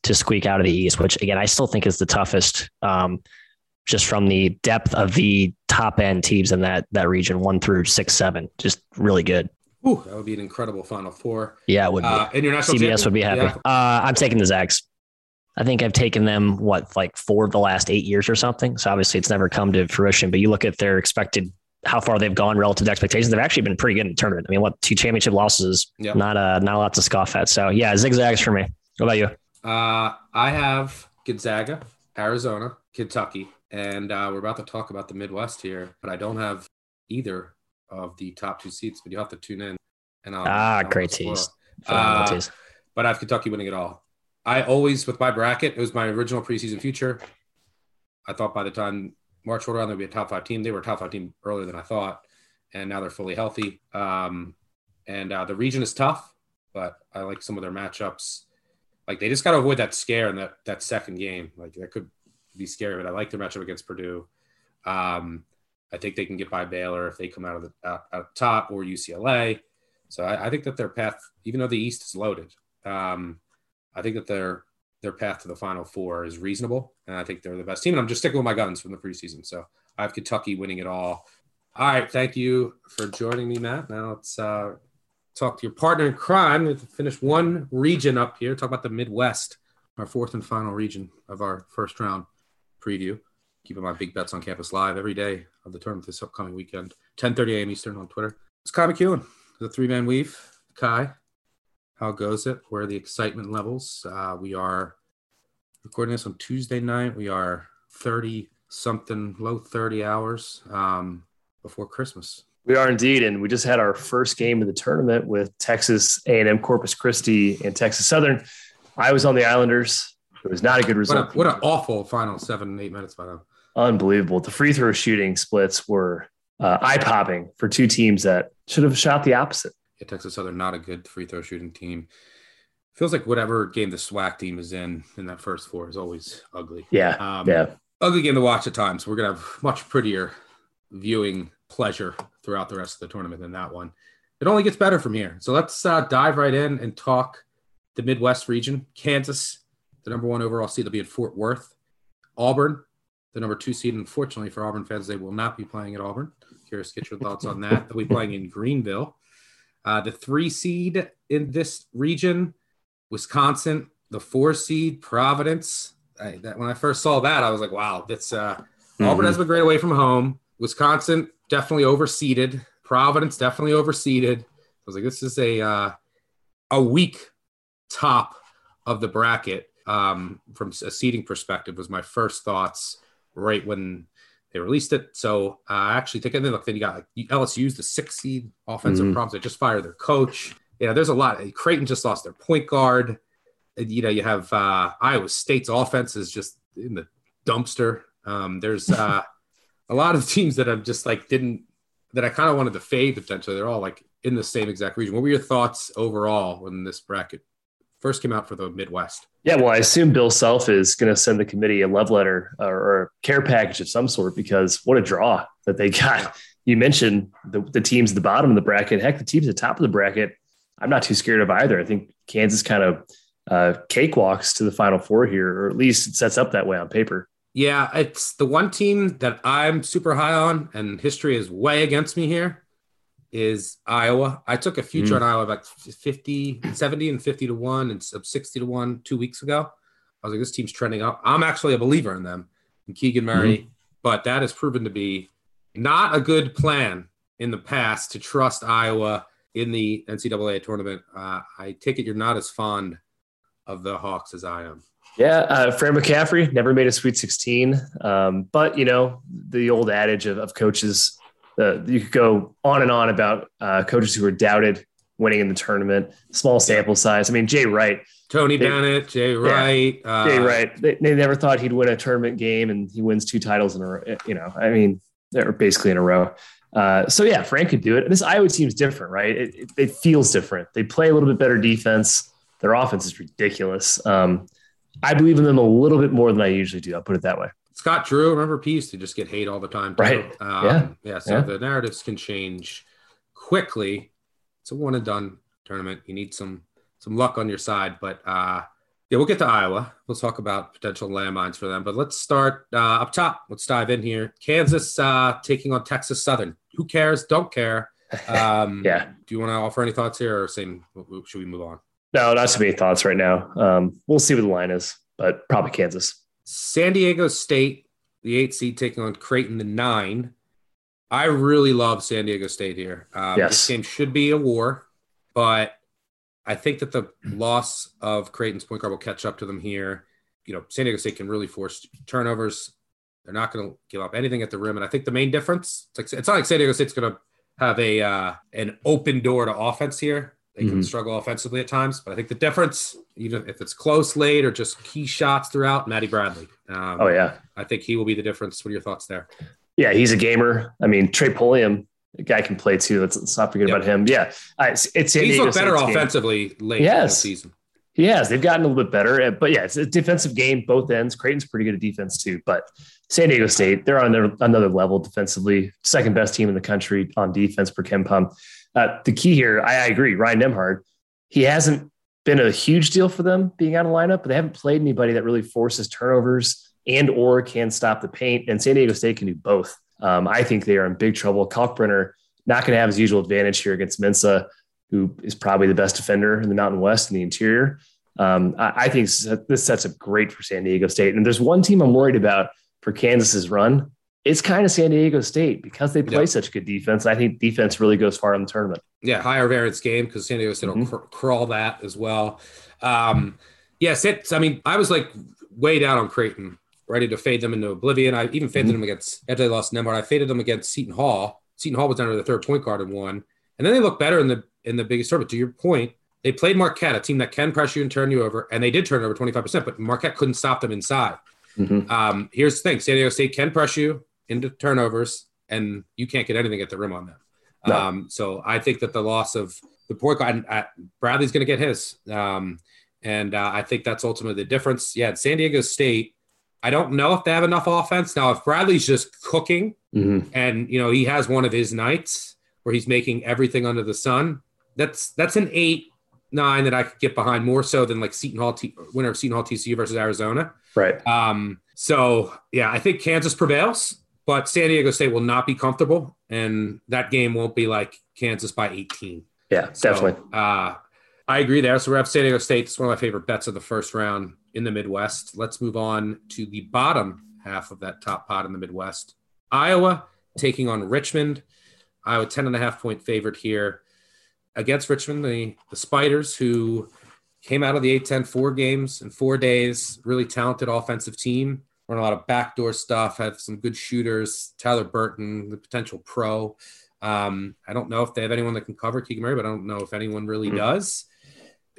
[SPEAKER 7] to squeak out of the East, which again I still think is the toughest. Um, just from the depth of the top end teams in that that region, one through six, seven, just really good.
[SPEAKER 6] Ooh, that would be an incredible Final Four.
[SPEAKER 7] Yeah, it would be.
[SPEAKER 6] Uh, and your national
[SPEAKER 7] CBS would be happy.
[SPEAKER 6] Yeah.
[SPEAKER 7] Uh, I'm taking the Zags. I think I've taken them what like four of the last eight years or something. So obviously it's never come to fruition. But you look at their expected how far they've gone relative to expectations. They've actually been pretty good in the tournament. I mean, what two championship losses?
[SPEAKER 6] Yep.
[SPEAKER 7] Not a not a lot to scoff at. So yeah, zigzags for me. What about you?
[SPEAKER 6] Uh, I have Gonzaga, Arizona, Kentucky, and uh, we're about to talk about the Midwest here, but I don't have either of the top two seats. But you have to tune in. And I'll,
[SPEAKER 7] Ah,
[SPEAKER 6] I'll
[SPEAKER 7] great tease.
[SPEAKER 6] Uh, but I have Kentucky winning it all. I always, with my bracket, it was my original preseason future. I thought by the time March rolled around, there'd be a top five team. They were a top five team earlier than I thought, and now they're fully healthy. Um, and uh, the region is tough, but I like some of their matchups. Like they just got to avoid that scare in that that second game. Like that could be scary, but I like their matchup against Purdue. Um, I think they can get by Baylor if they come out of the out, top or UCLA. So I, I think that their path, even though the East is loaded, um, I think that their their path to the Final Four is reasonable, and I think they're the best team. And I'm just sticking with my guns from the preseason. So I have Kentucky winning it all. All right, thank you for joining me, Matt. Now let's uh, talk to your partner in crime. Let's finish one region up here. Talk about the Midwest, our fourth and final region of our first round preview. Keeping my big bets on campus live every day of the tournament this upcoming weekend, 10:30 a.m. Eastern on Twitter. It's Ky McKeon, the three man weave. Ky, how goes it? Where are the excitement levels? Uh, we are recording this on Tuesday night. We are 30 something, low 30 hours um, before Christmas.
[SPEAKER 8] We are indeed, and we just had our first game of the tournament with Texas A&M Corpus Christi and Texas Southern. I was on the Islanders. It was not a good
[SPEAKER 6] What, a,
[SPEAKER 8] result.
[SPEAKER 6] what an awful final seven, eight minutes by them.
[SPEAKER 8] Unbelievable. The free throw shooting splits were uh, eye popping for two teams that should have shot the opposite.
[SPEAKER 6] Yeah, Texas Southern, not a good free throw shooting team. Feels like whatever game the SWAC team is in in that first four is always ugly.
[SPEAKER 8] Yeah,
[SPEAKER 6] Um,
[SPEAKER 8] yeah.
[SPEAKER 6] ugly game to watch at times. We're gonna have much prettier viewing pleasure throughout the rest of the tournament than that one. It only gets better from here. So let's uh, dive right in and talk the Midwest region. Kansas, the number one overall seed, will be at Fort Worth. Auburn, the number two seed. Unfortunately for Auburn fans, they will not be playing at Auburn. Curious, to get your thoughts on that. They'll be playing in Greenville. Uh, the three seed in this region, Wisconsin. The four seed, Providence. I, that, when I first saw that, I was like, wow, that's uh, Auburn has been great away from home. Wisconsin definitely overseeded. Providence definitely overseeded. I was like, this is a uh, a weak top of the bracket um, from a seeding perspective. Was my first thoughts right when they released it. So uh, I actually think, and then look, then you got like LSU's the six seed offensive
[SPEAKER 8] Mhm.
[SPEAKER 6] problems. They just fired their coach. You know, there's a lot. Creighton just lost their point guard. And, you know, you have uh, Iowa State's offense is just in the dumpster. Um, there's uh, a lot of teams that have just like didn't that I kind of wanted to fade potentially. They're all like in the same exact region. What were your thoughts overall when this bracket first came out for the Midwest?
[SPEAKER 8] Yeah, well, I assume Bill Self is going to send the committee a love letter or, or a care package of some sort because what a draw that they got. You mentioned the, the teams at the bottom of the bracket. Heck, the teams at the top of the bracket, I'm not too scared of either. I think Kansas kind of uh, cakewalks to the Final Four here, or at least it sets up that way on paper.
[SPEAKER 6] Yeah, it's the one team that I'm super high on, and history is way against me here. Is Iowa? I took a future
[SPEAKER 8] Mm.
[SPEAKER 6] on Iowa like 50, 70 and 50 to 1 and sub 60 to 1 two weeks ago. I was like, this team's trending up. I'm actually a believer in them and Keegan Murray, but that has proven to be not a good plan in the past to trust Iowa in the NCAA tournament. Uh, I take it you're not as fond of the Hawks as I am.
[SPEAKER 8] Yeah, uh, Fran McCaffery never made a Sweet 16, um, but you know the old adage of, of coaches. Uh, you could go on and on about uh, coaches who were doubted winning in the tournament. Small sample size. I mean, Jay Wright.
[SPEAKER 6] Tony
[SPEAKER 8] They-
[SPEAKER 6] Bennett, Jay Wright. uh,
[SPEAKER 8] Jay Wright. They, they never thought he'd win a tournament game, and he wins two titles in a row. You know, I mean, they're basically in a row. Uh, so yeah, Frank could do it. This Iowa team's different, right? It, it, it feels different. They play a little bit better defense. Their offense is ridiculous. Um, I believe in them a little bit more than I usually do. I'll put it that way.
[SPEAKER 6] Scott Drew, remember, P used to just get hate all the time. too.
[SPEAKER 8] Right.
[SPEAKER 6] Um,
[SPEAKER 8] Yeah.
[SPEAKER 6] Yeah. So
[SPEAKER 8] Yeah.
[SPEAKER 6] the narratives can change quickly. It's a one and done tournament. You need some some luck on your side, but uh, yeah, we'll get to Iowa. We'll talk about potential landmines for them. But let's start uh, up top. Let's dive in here. Kansas uh, taking on Texas Southern. Who cares? Don't care. Um,
[SPEAKER 8] Yeah.
[SPEAKER 6] Do you want to offer any thoughts here, or same? Should we move on?
[SPEAKER 8] No, not too many thoughts right now. Um, we'll see what the line is. but probably Kansas.
[SPEAKER 6] San Diego State, the eight seed, taking on Creighton, the nine. I really love San Diego State here. Um,
[SPEAKER 8] Yes.
[SPEAKER 6] This game should be a war, but I think that the loss of Creighton's point guard will catch up to them here. You know, San Diego State can really force turnovers. They're not going to give up anything at the rim, and I think the main difference it's, like, it's not like San Diego State's going to have a uh, an open door to offense here. They can
[SPEAKER 8] Mhm.
[SPEAKER 6] struggle offensively at times, but I think the difference, even if it's close late or just key shots throughout, Matty Bradley. Um,
[SPEAKER 8] Oh yeah,
[SPEAKER 6] I think he will be the difference. What are your thoughts there?
[SPEAKER 8] yeah, he's a gamer. I mean, Trey Pulliam, the guy can play too. Let's, let's not forget
[SPEAKER 6] Yep.
[SPEAKER 8] about him. Yeah, uh, it's, it's
[SPEAKER 6] He's looked better
[SPEAKER 8] State's game.
[SPEAKER 6] offensively late in the
[SPEAKER 8] Yes.
[SPEAKER 6] season.
[SPEAKER 8] He has. They've gotten a little bit better, but yeah, it's a defensive game, both ends. Creighton's pretty good at defense too, but San Diego State, they're on their, another level defensively. Second best team in the country on defense per KenPom. Uh, the key here, I, I agree. Ryan Nembhard, he hasn't been a huge deal for them being out of lineup, but they haven't played anybody that really forces turnovers and or can stop the paint. And San Diego State can do both. Um, I think they are in big trouble. Kalkbrenner not going to have his usual advantage here against Mensah, who is probably the best defender in the Mountain West in the interior. Um, I, I think this sets up great for San Diego State. And there's one team I'm worried about for Kansas's run. It's kind of San Diego State because they play
[SPEAKER 6] Yeah.
[SPEAKER 8] such good defense. I think defense really goes far in the tournament.
[SPEAKER 6] Yeah, higher variance game because San Diego State will
[SPEAKER 8] Mhm.
[SPEAKER 6] cr- crawl that as well. Um, yes, it's. I mean, I was like way down on Creighton, ready to fade them into oblivion. I even faded
[SPEAKER 8] Mhm.
[SPEAKER 6] them against after they lost Nembhard. I faded them against Seton Hall. Seton Hall was under the third point guard and won, and then they looked better in the in the biggest tournament. To your point, they played Marquette, a team that can press you and turn you over, and they did turn over twenty five percent, but Marquette couldn't stop them inside.
[SPEAKER 8] Mhm.
[SPEAKER 6] Um, here's the thing: San Diego State can press you into turnovers, and you can't get anything at the rim on them.
[SPEAKER 8] No.
[SPEAKER 6] Um, so I think that the loss of the point guard, uh, Bradley's going to get his, um, and uh, I think that's ultimately the difference. Yeah, San Diego State. I don't know if they have enough offense now. If Bradley's just cooking,
[SPEAKER 8] Mhm.
[SPEAKER 6] and you know he has one of his nights where he's making everything under the sun, that's that's an eight nine that I could get behind more so than like Seton Hall T- winner of Seton Hall TCU versus Arizona.
[SPEAKER 8] Right.
[SPEAKER 6] Um, so yeah, I think Kansas prevails, but San Diego State will not be comfortable, and that game won't be like Kansas by 18.
[SPEAKER 8] Yeah,
[SPEAKER 6] So,
[SPEAKER 8] definitely.
[SPEAKER 6] Uh, I agree there. So we're have San Diego State. It's one of my favorite bets of the first round in the Midwest. Let's move on to the bottom half of that top pot in the Midwest. Iowa taking on Richmond. Iowa 10 and a half point favorite here against Richmond, the, the Spiders, who came out of the A-10 four games in four days, really talented offensive team, run a lot of backdoor stuff, have some good shooters, Tyler Burton, the potential pro. Um, I don't know if they have anyone that can cover Keegan Murray, but I don't know if anyone really
[SPEAKER 8] Mhm.
[SPEAKER 6] does.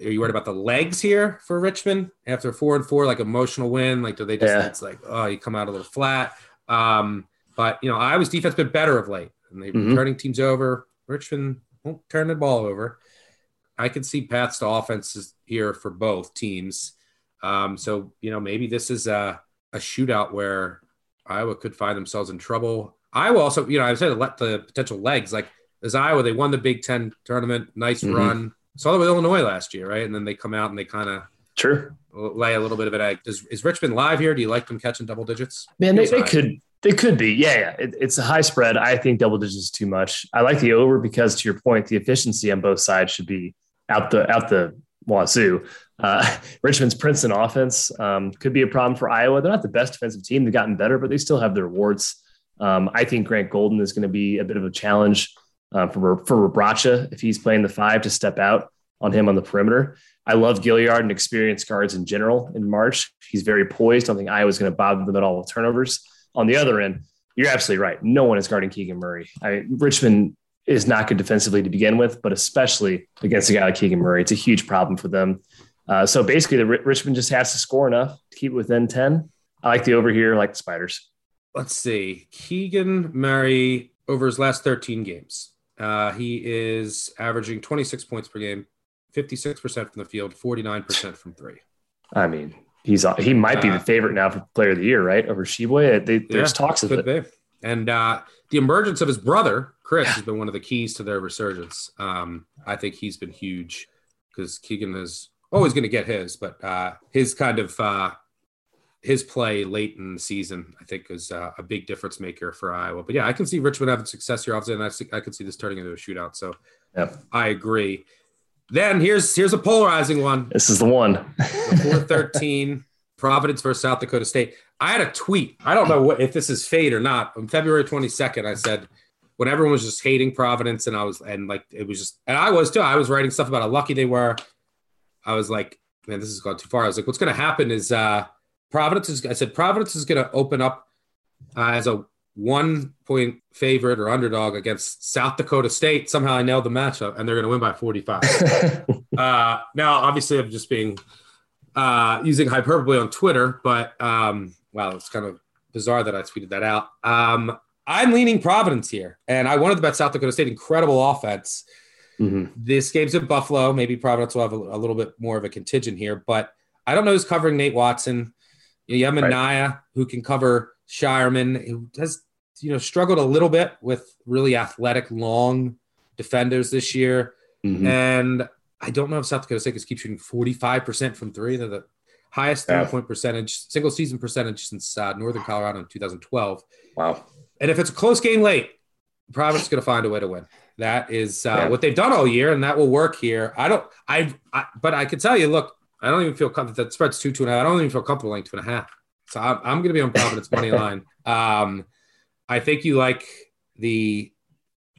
[SPEAKER 6] Are you worried about the legs here for Richmond after four and four, like emotional win? Like, do they just,
[SPEAKER 8] Yeah.
[SPEAKER 6] it's like, oh, you come out a little flat. Um, but, you know, Iowa's defense been better of late and they've been
[SPEAKER 8] Mhm.
[SPEAKER 6] turning teams over. Richmond won't turn the ball over. I can see paths to offenses here for both teams. Um, so, you know, maybe this is a, a shootout where Iowa could find themselves in trouble. Iowa also, you know, I said let the potential legs like as Iowa, they won the Big Ten tournament, nice
[SPEAKER 8] Mhm.
[SPEAKER 6] run. Saw that with Illinois last year, right? And then they come out and they kind of
[SPEAKER 8] True.
[SPEAKER 6] lay a little bit of an egg. Is, is Richmond live here? Do you like them catching double digits?
[SPEAKER 8] Man, they, they could they could be. Yeah, yeah. It, it's a high spread. I think double digits is too much. I like the over because to your point, the efficiency on both sides should be out the out the wazoo. Uh, Richmond's Princeton offense um, could be a problem for Iowa. They're not the best defensive team. They've gotten better, but they still have their warts. Um, I think Grant Golden is going to be a bit of a challenge uh, for for Rebraca if he's playing the five to step out on him on the perimeter. I love Gilyard and experienced guards in general in March. He's very poised. I don't think Iowa's going to bother them at all with turnovers. On the other end, you're absolutely right. No one is guarding Keegan Murray. I, Richmond is not good defensively to begin with, but especially against a guy like Keegan Murray, it's a huge problem for them. Uh, so basically, the Richmond just has to score enough to keep it within 10. I like the over here, I like the Spiders.
[SPEAKER 6] Let's see. Keegan Murray over his last 13 games. Uh, he is averaging 26 points per game, 56% from the field, 49% from three.
[SPEAKER 8] I mean, he's he might be
[SPEAKER 6] Uh,
[SPEAKER 8] the favorite now for player of the year, right? Over Tshiebwe. They, there's
[SPEAKER 6] Yeah,
[SPEAKER 8] talks of it.
[SPEAKER 6] be. And uh, the emergence of his brother, Chris, has been one of the keys to their resurgence. Um, I think he's been huge because Keegan is always going to get his, but uh, his kind of uh, his play late in the season, I think, is uh, a big difference maker for Iowa. But yeah, I can see Richmond having success here, obviously, and I, see, I could see this turning into a shootout. So
[SPEAKER 8] Yep.
[SPEAKER 6] I agree. Then here's here's a polarizing one.
[SPEAKER 8] This is the one.
[SPEAKER 6] The 413 Providence versus South Dakota State. I had a tweet. I don't know what, if this is fate or not. On February 22nd, I said when everyone was just hating Providence, and I was and like it was just and I was too. I was writing stuff about how lucky they were. I was like, man, this has gone too far. I was like, what's going to happen is uh Providence is. I said Providence is going to open up uh, as a one point favorite or underdog against South Dakota State. Somehow I nailed the matchup, and they're going to win by 45. uh, now, obviously, I'm just being uh, using hyperbole on Twitter, but um, wow, it's kind of bizarre that I tweeted that out. Um, I'm leaning Providence here, and I wanted to bet South Dakota State. Incredible offense. Mm-hmm. This game's in Buffalo. Maybe Providence will have a, a, little bit more of a contingent here, but I don't know who's covering Nate Watson. You have right. who can cover Scheierman, who has you know struggled a little bit with really athletic, long defenders this year, mm-hmm. and I don't know if South Dakota State keep shooting 45% from three. They're the highest three point percentage, single season percentage since uh, Northern Colorado in 2012.
[SPEAKER 8] Wow.
[SPEAKER 6] And if it's a close game late, Providence is going to find a way to win. That is uh, yeah. what they've done all year, and that will work here. I don't, I, I but I can tell you, look, I don't even feel comfortable. That spread's two, two and a half. I don't even feel comfortable laying two and a half. So I'm, I'm going to be on Providence money line. Um, I think you like the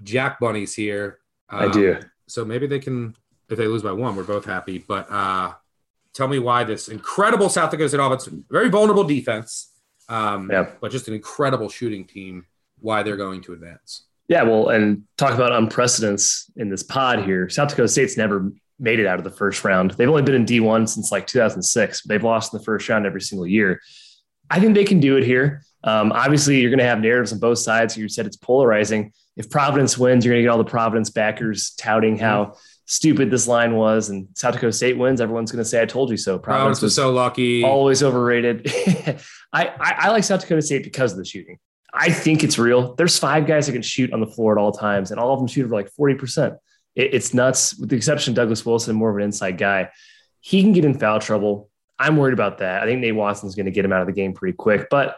[SPEAKER 6] Jack Bunnies here.
[SPEAKER 8] Um, I do.
[SPEAKER 6] So maybe they can, if they lose by one, we're both happy. But uh, tell me why this incredible South Dakota State offense, very vulnerable defense, um, yeah. but just an incredible shooting team, why they're going to advance.
[SPEAKER 8] Yeah, well, and talk about unprecedents in this pod here. South Dakota State's never made it out of the first round. They've only been in D1 since like 2006. They've lost in the first round every single year. I think they can do it here. Um, obviously, you're going to have narratives on both sides. You said it's polarizing. If Providence wins, you're going to get all the Providence backers touting how stupid this line was, and South Dakota State wins. Everyone's going to say, "I told you so."
[SPEAKER 6] Providence, Providence was so lucky.
[SPEAKER 8] Always overrated. I, I, I like South Dakota State because of the shooting. I think it's real. There's five guys that can shoot on the floor at all times, and all of them shoot over like 40%. It, it's nuts, with the exception of Douglas Wilson, more of an inside guy. He can get in foul trouble. I'm worried about that. I think Nate Watson's going to get him out of the game pretty quick, but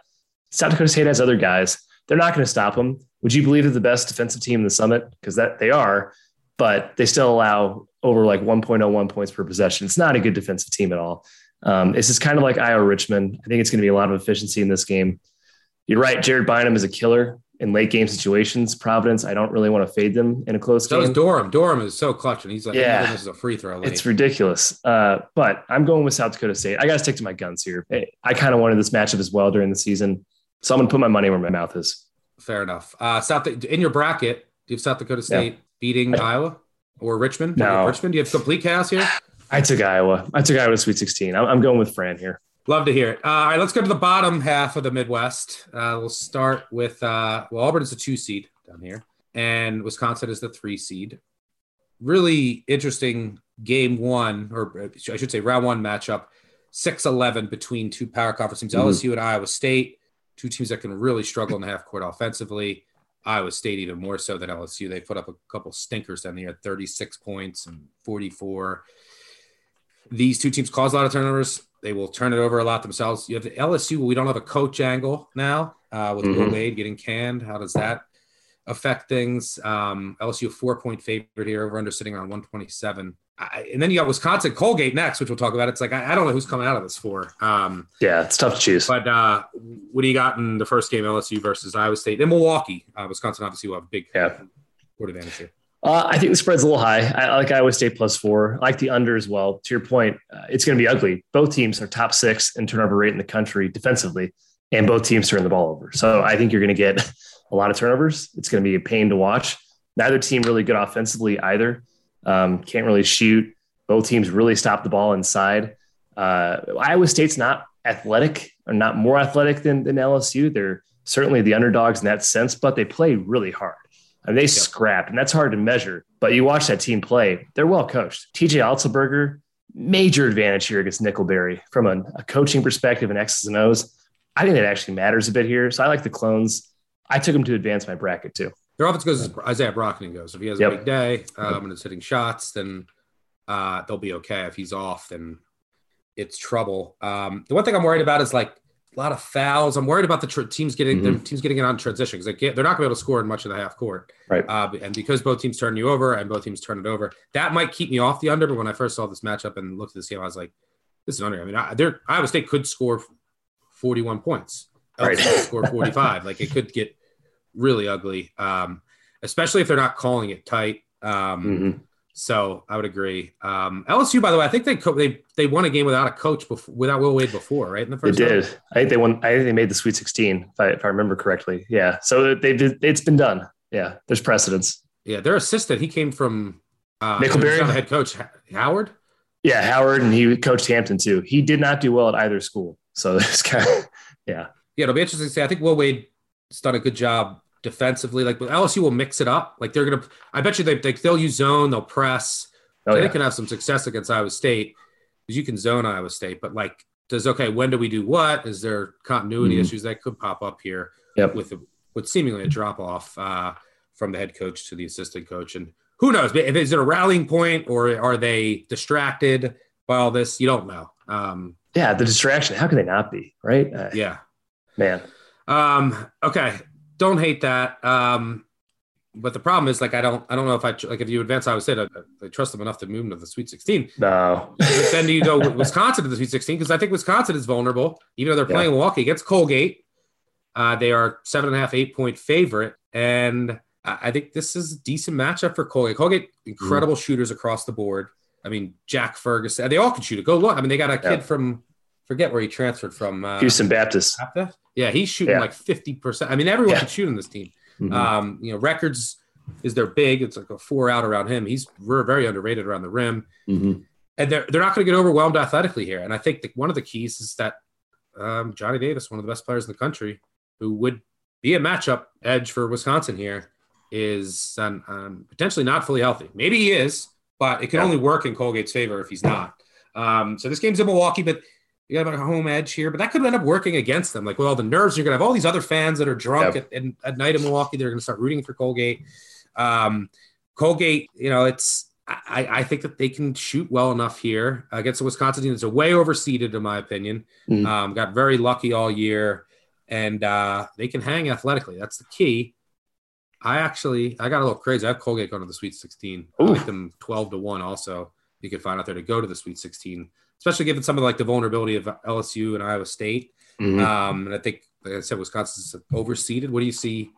[SPEAKER 8] South Dakota State has other guys. They're not going to stop him. Would you believe they're the best defensive team in the summit? Because that they are, but they still allow over like 1.01 points per possession. It's not a good defensive team at all. Um, it's just kind of like Iowa Richmond. I think it's going to be a lot of efficiency in this game. You're right. Jared Bynum is a killer in late game situations. Providence, I don't really want to fade them in a close
[SPEAKER 6] so
[SPEAKER 8] game.
[SPEAKER 6] So Durham. Durham is so clutch, and he's like, yeah, this is a free throw.
[SPEAKER 8] Late. It's ridiculous. Uh, but I'm going with South Dakota State. I got to stick to my guns here. I kind of wanted this matchup as well during the season, so I'm going to put my money where my mouth is.
[SPEAKER 6] Fair enough. Uh, South in your bracket, do you have South Dakota State yeah. beating I, Iowa or Richmond?
[SPEAKER 8] No,
[SPEAKER 6] Richmond. Do you have complete chaos here?
[SPEAKER 8] I took Iowa. I took Iowa to Sweet 16. I'm, I'm going with Fran here.
[SPEAKER 6] Love to hear it. Uh, all right, let's go to the bottom half of the Midwest. Uh, we'll start with uh, well, Auburn is a two seed down here, and Wisconsin is the three seed. Really interesting game one, or I should say round one matchup, 6-11 between two power conference teams, mm-hmm. LSU and Iowa State, two teams that can really struggle in the half court offensively. Iowa State even more so than LSU. They put up a couple stinkers down there, 36 points and 44. These two teams cause a lot of turnovers. They will turn it over a lot themselves. You have the LSU. We don't have a coach angle now uh, with mm-hmm. Will Wade getting canned. How does that affect things? Um, LSU a four point favorite here, over under sitting on 127. I, and then you got Wisconsin Colgate next, which we'll talk about. It's like I, I don't know who's coming out of this for. Um,
[SPEAKER 8] yeah, it's tough to choose.
[SPEAKER 6] But uh, what do you got in the first game, LSU versus Iowa State? In Milwaukee, uh, Wisconsin obviously will have a big
[SPEAKER 8] yeah.
[SPEAKER 6] court advantage here.
[SPEAKER 8] Uh, I think the spread's a little high. I, like Iowa State plus four. I like the under as well. To your point, uh, it's going to be ugly. Both teams are top six in turnover rate in the country defensively, and both teams turn the ball over. So I think you're going to get a lot of turnovers. It's going to be a pain to watch. Neither team really good offensively either. Um, can't really shoot. Both teams really stop the ball inside. Uh, Iowa State's not athletic or not more athletic than, than LSU. They're certainly the underdogs in that sense, but they play really hard. And they yep. scrapped, and that's hard to measure. But you watch that team play; they're well coached. TJ Otzelberger, major advantage here against Nickelberry from a, a, coaching perspective and X's and O's. I think that actually matters a bit here. So I like the clones. I took them to advance my bracket too.
[SPEAKER 6] Their offense goes as Izaiah Brockington goes. If he has yep. a big day um, and is hitting shots, then uh, they'll be okay. If he's off, then it's trouble. Um, the one thing I'm worried about is like a lot of fouls. I'm worried about the tr- teams getting mm-hmm. teams getting it on transition because they they're not going to be able to score in much of the half court.
[SPEAKER 8] Right.
[SPEAKER 6] Uh, and because both teams turn you over and both teams turn it over, that might keep me off the under. But when I first saw this matchup and looked at this game, I was like, this is under. I mean, I, Iowa State could score 41 points.
[SPEAKER 8] Right.
[SPEAKER 6] Could score 45. like it could get really ugly, um, especially if they're not calling it tight. Um,
[SPEAKER 8] Mhm.
[SPEAKER 6] So I would agree. Um, LSU, by the way, I think they co- they they won a game without a coach before, without Will Wade before, right? In the
[SPEAKER 8] They
[SPEAKER 6] first round?
[SPEAKER 8] did. I think they won. I think they made the Sweet 16, if I, if I remember correctly. Yeah. So they did. It's been done. Yeah. There's precedence.
[SPEAKER 6] Yeah, their assistant. He came from uh,
[SPEAKER 8] Nickelberry?
[SPEAKER 6] he's not the head coach Howard.
[SPEAKER 8] Yeah. Howard and he coached Hampton too. He did not do well at either school. So this guy, yeah.
[SPEAKER 6] Yeah, it'll be interesting to see. I think Will Wade's done a good job defensively. Like but LSU will mix it up. Like they're gonna. I bet you they, they they'll use zone. They'll press.
[SPEAKER 8] Oh,
[SPEAKER 6] they can have some success against Iowa State because you can zone Iowa State. But like, does okay? When do we do what? Is there continuity
[SPEAKER 8] Mhm.
[SPEAKER 6] issues that could pop up here
[SPEAKER 8] Yep.
[SPEAKER 6] with a, with seemingly a drop off uh, from the head coach to the assistant coach? And who knows? If is it a rallying point or are they distracted by all this? You don't know. Um,
[SPEAKER 8] Yeah. The distraction. How can they not be? Right. Uh,
[SPEAKER 6] yeah.
[SPEAKER 8] Man.
[SPEAKER 6] Um, okay. Don't hate that. Um, but the problem is like I don't I don't know if I like if you advance Iowa State I, I trust them enough to move them to the Sweet 16.
[SPEAKER 8] No.
[SPEAKER 6] But then do you go Wisconsin to the Sweet 16 because I think Wisconsin is vulnerable even though they're playing Milwaukee against Colgate. Uh, they are seven and a half eight point favorite and I, I think this is a decent matchup for Colgate. Colgate incredible shooters across the board. I mean Jack Ferguson they all can shoot it. Go look. I mean they got a kid
[SPEAKER 8] Yeah.
[SPEAKER 6] from forget where he transferred from. Uh,
[SPEAKER 8] Houston Baptist.
[SPEAKER 6] Baptist? Yeah, he's shooting
[SPEAKER 8] Yeah.
[SPEAKER 6] like 50%. I mean, everyone
[SPEAKER 8] Yeah.
[SPEAKER 6] can shoot in this team.
[SPEAKER 8] Mhm.
[SPEAKER 6] Um, you know, Records is their big. It's like a four out around him. He's we're very underrated around the rim.
[SPEAKER 8] Mhm.
[SPEAKER 6] And they're they're not going to get overwhelmed athletically here. And I think that one of the keys is that um, Johnny Davis, one of the best players in the country, who would be a matchup edge for Wisconsin here, is um, um, potentially not fully healthy. Maybe he is, but it can
[SPEAKER 8] Yeah.
[SPEAKER 6] only work in Colgate's favor if he's not. Um, so this game's in Milwaukee, but you got a home edge here, but that could end up working against them. Like with all the nerves, you're gonna have all these other fans that are drunk
[SPEAKER 8] Yep.
[SPEAKER 6] at, at, at night in Milwaukee. They're gonna start rooting for Colgate. Um, Colgate, you know, it's I, I think that they can shoot well enough here against the Wisconsin team. It's a way overseeded, in my opinion.
[SPEAKER 8] Mhm.
[SPEAKER 6] Um, got very lucky all year, and uh, they can hang athletically. That's the key. I actually I got a little crazy. I have Colgate going to the Sweet 16. I
[SPEAKER 8] Ooh.
[SPEAKER 6] like them 12 to one. Also, you could find out there to go to the Sweet 16, especially given some of like the vulnerability of LSU and Iowa State.
[SPEAKER 8] Mhm.
[SPEAKER 6] Um, and I think, like I said, Wisconsin's overseeded. What do you see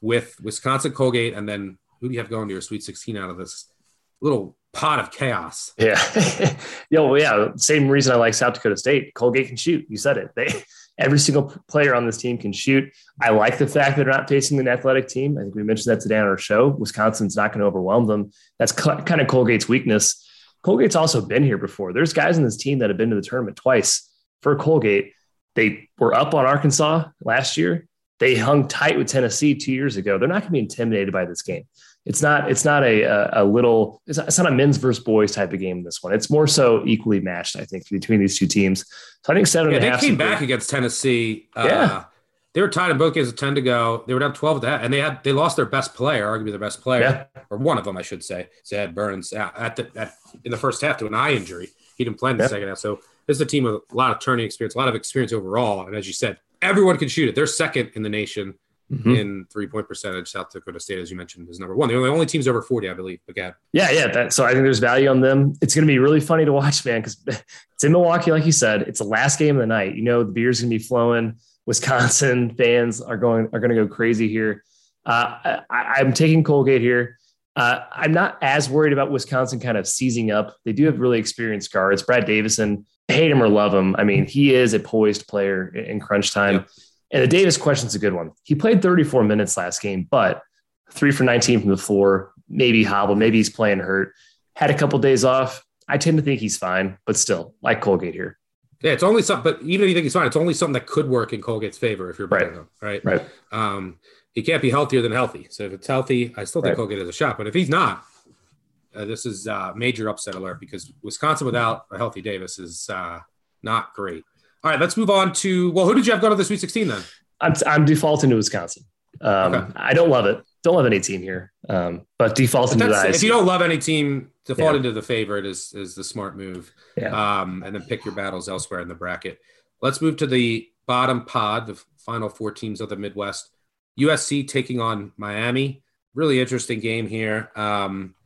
[SPEAKER 6] with Wisconsin, Colgate, and then who do you have going to your Sweet 16 out of this little pot of chaos?
[SPEAKER 8] Yeah. Yo, well, yeah. Same reason I like South Dakota State. Colgate can shoot. You said it. They every single player on this team can shoot. I like the fact that they're not facing an athletic team. I think we mentioned that today on our show. Wisconsin's not going to overwhelm them. That's kind of Colgate's weakness. Colgate's also been here before. There's guys in this team that have been to the tournament twice for Colgate. They were up on Arkansas last year. They hung tight with Tennessee two years ago. They're not going to be intimidated by this game. It's not. It's not a a, a little. It's not, it's not a men's versus boys type of game. This one. It's more so equally matched. I think between these two teams. So I think seven
[SPEAKER 6] Yeah,
[SPEAKER 8] and a
[SPEAKER 6] they came back
[SPEAKER 8] good-
[SPEAKER 6] against Tennessee. Uh,
[SPEAKER 8] Yeah.
[SPEAKER 6] They were tied in both games with 10 to go. They were down 12 to that, and they had they lost their best player, arguably their best player, or one of them, I should say. Zed Burns uh, at the at, in the first half to an eye injury. He didn't play in the
[SPEAKER 8] Yeah.
[SPEAKER 6] second half. So this is a team with a lot of turning experience, a lot of experience overall. And as you said, everyone can shoot it. They're second in the nation
[SPEAKER 8] Mhm.
[SPEAKER 6] in three point percentage. South Dakota State, as you mentioned, is number one. They're the only teams over 40, I believe. Again,
[SPEAKER 8] Yeah, yeah. That, so I think there's value on them. It's going to be really funny to watch, man, because it's in Milwaukee, like you said. It's the last game of the night. You know, the beer's going to be flowing. Wisconsin fans are going are going to go crazy here. Uh, I, I'm taking Colgate here. Uh, I'm not as worried about Wisconsin kind of seizing up. They do have really experienced guards. Brad Davison, hate him or love him. I mean, he is a poised player in crunch time.
[SPEAKER 6] Yep.
[SPEAKER 8] And the Davis question's a good one. He played 34 minutes last game, but three for 19 from the floor, maybe hobble, maybe he's playing hurt. Had a couple days off. I tend to think he's fine, but still, like Colgate here.
[SPEAKER 6] Yeah, it's only something. But even if you think he's fine, it's only something that could work in Colgate's favor if you're
[SPEAKER 8] Right.
[SPEAKER 6] betting them, right?
[SPEAKER 8] Right.
[SPEAKER 6] Um, he can't be healthier than healthy. So if it's healthy, I still think
[SPEAKER 8] Right.
[SPEAKER 6] Colgate has a shot. But if he's not, uh, this is uh, major upset alert because Wisconsin without a healthy Davis is uh, not great. All right, let's move on to well, who did you have go to the Sweet 16 then?
[SPEAKER 8] I'm, I'm defaulting to Wisconsin. Um,
[SPEAKER 6] Okay.
[SPEAKER 8] I don't love it. Don't love any team here, um, but defaulting
[SPEAKER 6] But
[SPEAKER 8] to
[SPEAKER 6] that's,
[SPEAKER 8] that.
[SPEAKER 6] if you don't love any team, default
[SPEAKER 8] Yeah.
[SPEAKER 6] into the favorite is is the smart move.
[SPEAKER 8] Yeah.
[SPEAKER 6] Um, and then pick your battles elsewhere in the bracket. Let's move to the bottom pod, the final four teams of the Midwest. USC taking on Miami. Really interesting game here. Um,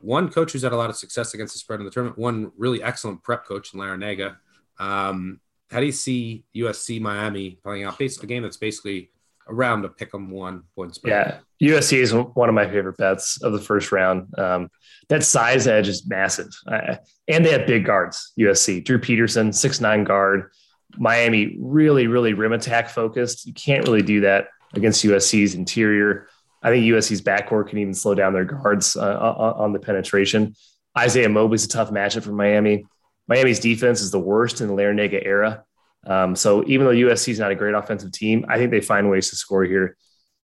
[SPEAKER 6] one coach who's had a lot of success against the spread in the tournament. One really excellent prep coach in Larranaga, Um, how do you see USC Miami playing out? Basically, a game that's basically around a pick 'em one point
[SPEAKER 8] spread. Yeah, USC is one of my favorite bets of the first round. Um, that size edge is massive, uh, and they have big guards. USC, Drew Peterson, six nine guard. Miami really, really rim attack focused. You can't really do that against USC's interior. I think USC's backcourt can even slow down their guards uh, on the penetration. Isaiah Mobley's a tough matchup for Miami. Miami's defense is the worst in the Larranaga era. Um, so even though USC is not a great offensive team, I think they find ways to score here.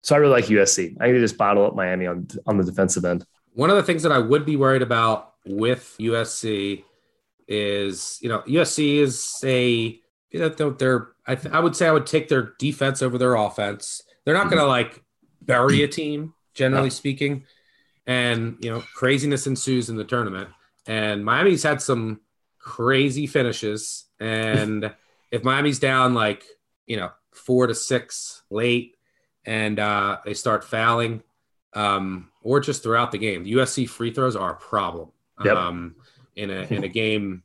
[SPEAKER 8] So I really like USC. I think they just bottle up Miami on on the defensive end.
[SPEAKER 6] One of the things that I would be worried about with USC is, you know, USC is a you know, they're I, th- I would say I would take their defense over their offense. They're not going to like bury a team, generally speaking, and you know, craziness ensues in the tournament. And Miami's had some crazy finishes. And if Miami's down like, you know, four to six late and uh, they start fouling, um, or just throughout the game, the USC free throws are a problem. Yep. Um, in a in a game,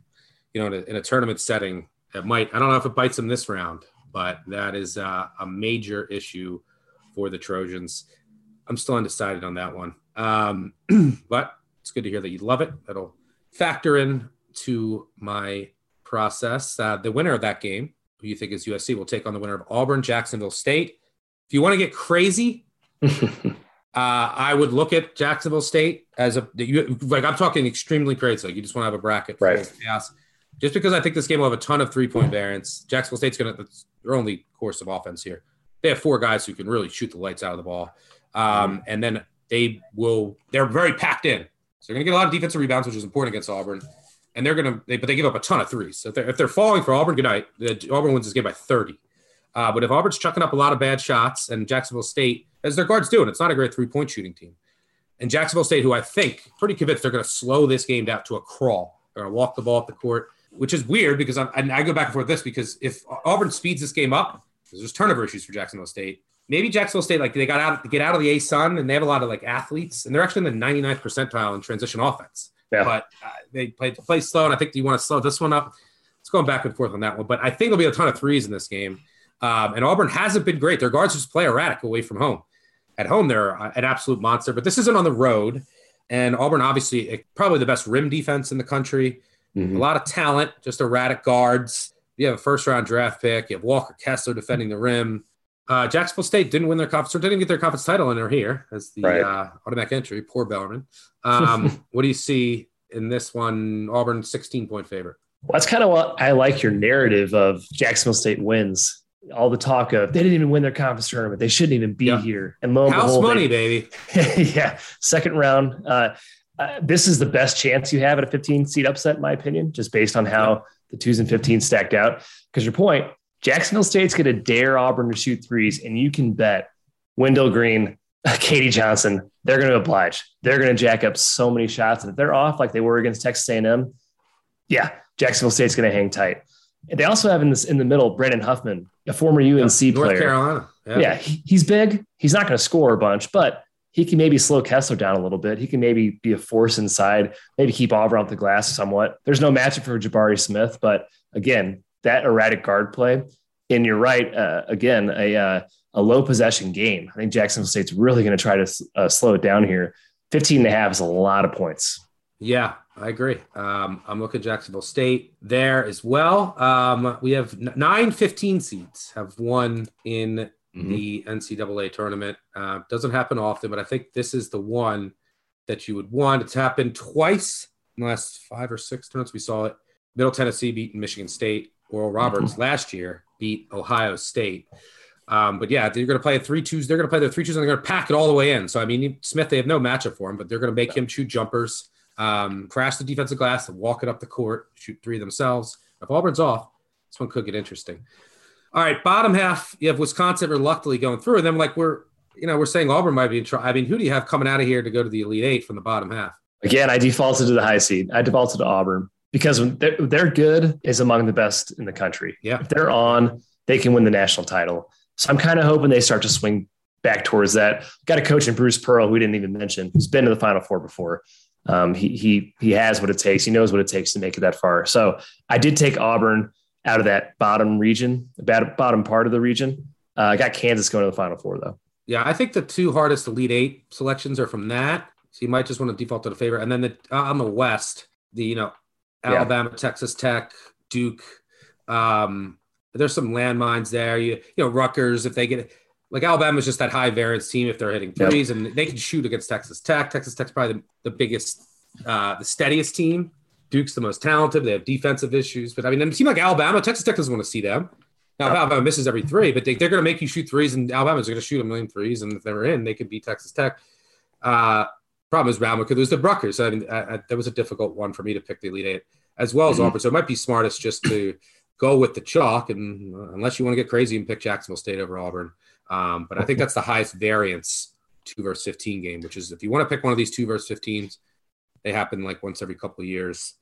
[SPEAKER 6] you know, in a, in a, tournament setting, that might I don't know if it bites them this round, but that is uh, a major issue for the Trojans. I'm still undecided on that one, um, but it's good to hear that you love it. That'll factor in to my process. Uh, the winner of that game, who you think is USC, will take on the winner of Auburn, Jacksonville State. If you want to get crazy, uh, I would look at Jacksonville State as a like I'm talking extremely crazy. Like you just want to have a bracket,
[SPEAKER 8] right?
[SPEAKER 6] Chaos. Just because I think this game will have a ton of three point variance. Jacksonville State's going to their only course of offense here. They have four guys who can really shoot the lights out of the ball, um, and then they will. They're very packed in, so they're going to get a lot of defensive rebounds, which is important against Auburn and they're gonna they, but they give up a ton of threes. So if they're, if they're falling for Auburn, good night. Auburn wins this game by 30. Uh, but if Auburn's chucking up a lot of bad shots, and Jacksonville State, as their guards do, and it's not a great three point shooting team, and Jacksonville State, who I think pretty convinced they're going to slow this game down to a crawl, they're going to walk the ball up the court, which is weird because I'm, I go back and forth this because if Auburn speeds this game up, there's turnover issues for Jacksonville State. Maybe Jacksonville State, like they got out, to get out of the ASUN, and they have a lot of like athletes, and they're actually in the 99th percentile in transition offense. Yeah. But uh, they played play slow, and I think you want to slow this one up. It's going back and forth on that one, but I think there'll be a ton of threes in this game. Um, and Auburn hasn't been great. Their guards just play erratic away from home. At home, they're an absolute monster, but this isn't on the road. And Auburn, obviously, eh, probably the best rim defense in the country. Mm-hmm. A lot of talent, just erratic guards. You have a first round draft pick. You have Walker Kessler defending the rim. Uh, Jacksonville State didn't win their conference, or didn't get their conference title, and they're here as the right. uh, automatic entry. Poor Bellarmine. Um, what do you see in this one? Auburn 16 point favorite.
[SPEAKER 8] Well, that's kind of what I like your narrative of Jacksonville State wins. All the talk of they didn't even win their conference tournament. They shouldn't even be yeah. here. And lo and
[SPEAKER 6] House
[SPEAKER 8] behold,
[SPEAKER 6] money, they,
[SPEAKER 8] baby. yeah. Second round. Uh, uh, this is the best chance you have at a 15 seat upset, in my opinion, just based on how yeah. the twos and 15 stacked out. Because your point, Jacksonville State's going to dare Auburn to shoot threes, and you can bet Wendell Green, K.D. Johnson, they're going to oblige. They're going to jack up so many shots, and if they're off like they were against Texas A&M, yeah, Jacksonville State's going to hang tight. And they also have in this in the middle Brandon Huffman, a former UNC North player.
[SPEAKER 6] Carolina.
[SPEAKER 8] Yeah, yeah he, he's big. He's not going to score a bunch, but he can maybe slow Kessler down a little bit. He can maybe be a force inside, maybe keep Auburn off the glass somewhat. There's no matchup for Jabari Smith, but again, that erratic guard play. And you're right. Uh, again, a uh, a low possession game. I think Jacksonville State's really going to try to uh, slow it down here. 15 and a half is a lot of points.
[SPEAKER 6] Yeah, I agree. Um, I'm looking at Jacksonville State there as well. Um, we have nine 15 seeds have won in mm-hmm. the NCAA tournament. Uh, doesn't happen often, but I think this is the one that you would want. It's happened twice in the last five or six tournaments. We saw it. Middle Tennessee beating Michigan State. Oral Roberts mm-hmm. last year beat Ohio State. Um, but yeah, they're going to play a three twos. They're going to play their three twos and they're going to pack it all the way in. So I mean, Smith, they have no matchup for him, but they're going to make him shoot jumpers, um, crash the defensive glass, and walk it up the court, shoot three themselves. If Auburn's off, this one could get interesting. All right, bottom half, you have Wisconsin reluctantly going through, and then like we're, you know, we're saying Auburn might be in trouble. I mean, who do you have coming out of here to go to the Elite Eight from the bottom half?
[SPEAKER 8] Again, I defaulted to the high seed. I defaulted to Auburn because they're, they're good is among the best in the country.
[SPEAKER 6] Yeah.
[SPEAKER 8] If they're on, they can win the national title. So I'm kind of hoping they start to swing back towards that. Got a coach in Bruce Pearl, who we didn't even mention, who's been to the Final Four before. Um, he he he has what it takes. He knows what it takes to make it that far. So I did take Auburn out of that bottom region, bottom part of the region. Uh, I got Kansas going to the Final Four though.
[SPEAKER 6] Yeah, I think the two hardest Elite Eight selections are from that. So you might just want to default to the favorite, and then the, uh, on the West, the you know Alabama, yeah. Texas Tech, Duke. Um, there's some landmines there. You you know Rutgers if they get like Alabama's just that high variance team if they're hitting threes yep. and they can shoot against Texas Tech. Texas Tech's probably the, the biggest, uh, the steadiest team. Duke's the most talented. They have defensive issues, but I mean, a team like Alabama, Texas Tech doesn't want to see them. Now, Alabama misses every three, but they, are going to make you shoot threes, and Alabama's going to shoot a million threes, and if they're in, they could beat Texas Tech. Uh, problem is Bama could lose to Rutgers. I mean, I, I, that was a difficult one for me to pick the Elite Eight as well as mm-hmm. Auburn. So it might be smartest just to go with the chalk, and uh, unless you want to get crazy and pick Jacksonville State over Auburn. Um, but I think that's the highest variance two versus 15 game, which is if you want to pick one of these two versus 15s, they happen like once every couple of years.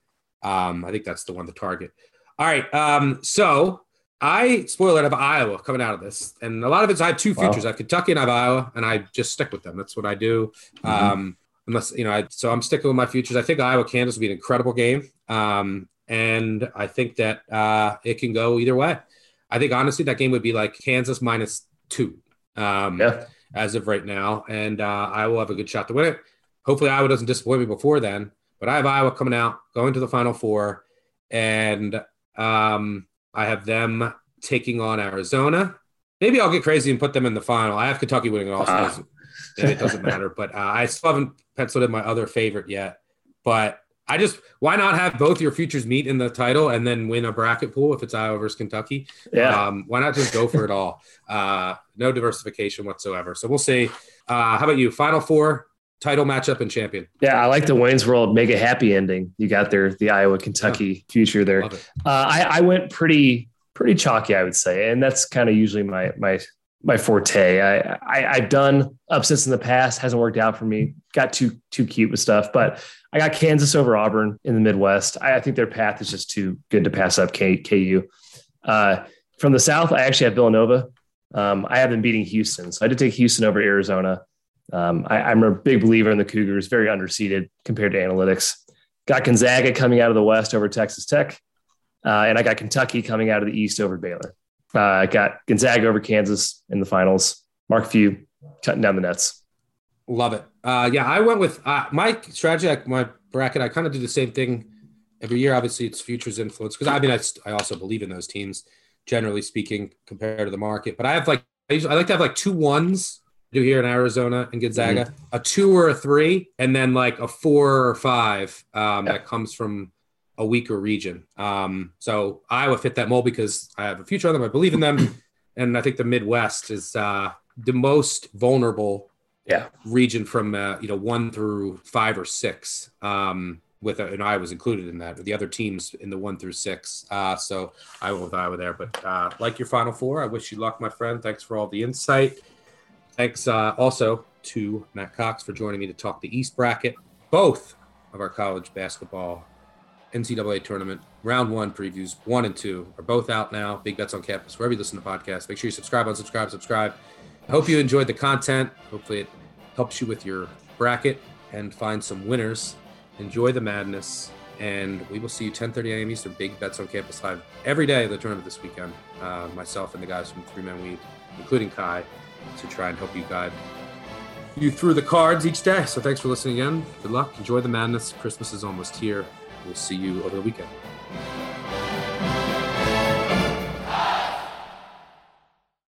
[SPEAKER 6] Um, I think that's the one to target. All right. Um, so I spoil it. I have Iowa coming out of this, and a lot of it's I have two futures. Wow. I have Kentucky and I have Iowa, and I just stick with them. That's what I do. Mm-hmm. Um, unless you know, I, so I'm sticking with my futures. I think Iowa Kansas will be an incredible game, um, and I think that uh, it can go either way. I think honestly that game would be like Kansas minus two, um, yeah. as of right now, and uh, I will have a good shot to win it. Hopefully, Iowa doesn't disappoint me before then. But I have Iowa coming out, going to the Final Four, and um, I have them taking on Arizona. Maybe I'll get crazy and put them in the final. I have Kentucky winning it also. Uh. it doesn't matter. But uh, I still haven't penciled in my other favorite yet. But I just why not have both your futures meet in the title and then win a bracket pool if it's Iowa versus Kentucky?
[SPEAKER 8] Yeah.
[SPEAKER 6] Um, why not just go for it all? Uh, no diversification whatsoever. So we'll see. Uh, how about you? Final four title matchup and champion.
[SPEAKER 8] Yeah, I like the Wayne's World mega happy ending. You got there the Iowa Kentucky yeah. future there. Uh, I, I went pretty pretty chalky, I would say, and that's kind of usually my my my forte. I, I have done upsets in the past, hasn't worked out for me. Got too too cute with stuff, but I got Kansas over Auburn in the Midwest. I, I think their path is just too good to pass up K, KU. Uh, from the South, I actually have Villanova. Um, I have them beating Houston, so I did take Houston over Arizona. Um, I, am a big believer in the Cougars, very underseeded compared to analytics. Got Gonzaga coming out of the West over Texas Tech, uh, and I got Kentucky coming out of the East over Baylor. Uh, I got Gonzaga over Kansas in the finals. Mark Few cutting down the nets.
[SPEAKER 6] Love it. Uh, yeah, I went with uh, my strategy, my bracket. I kind of do the same thing every year. Obviously, it's futures influence because I mean, I, I also believe in those teams, generally speaking, compared to the market. But I have like I, usually, I like to have like two ones do here in Arizona and Gonzaga, mm-hmm. a two or a three, and then like a four or five um, that comes from a weaker region. Um, so Iowa fit that mold because I have a future on them. I believe in them, and I think the Midwest is uh, the most vulnerable
[SPEAKER 8] yeah.
[SPEAKER 6] region from uh, you know one through five or six. Um, with and I was included in that. The other teams in the one through six. Uh, so I went with Iowa there. But uh, like your Final Four, I wish you luck, my friend. Thanks for all the insight. Thanks uh, also to Matt Cox for joining me to talk the East bracket. Both of our college basketball NCAA tournament round one previews, one and two, are both out now. Big Bets on Campus, wherever you listen to podcasts. Make sure you subscribe, unsubscribe, subscribe. I hope you enjoyed the content. Hopefully, it helps you with your bracket and find some winners. Enjoy the madness, and we will see you 10:30 a.m. Eastern. Big Bets on Campus live every day of the tournament this weekend. Uh, myself and the guys from Three Man Weave, including Kai to try and help you guide you through the cards each day. So thanks for listening again. Good luck. Enjoy the madness. Christmas is almost here. We'll see you over the weekend.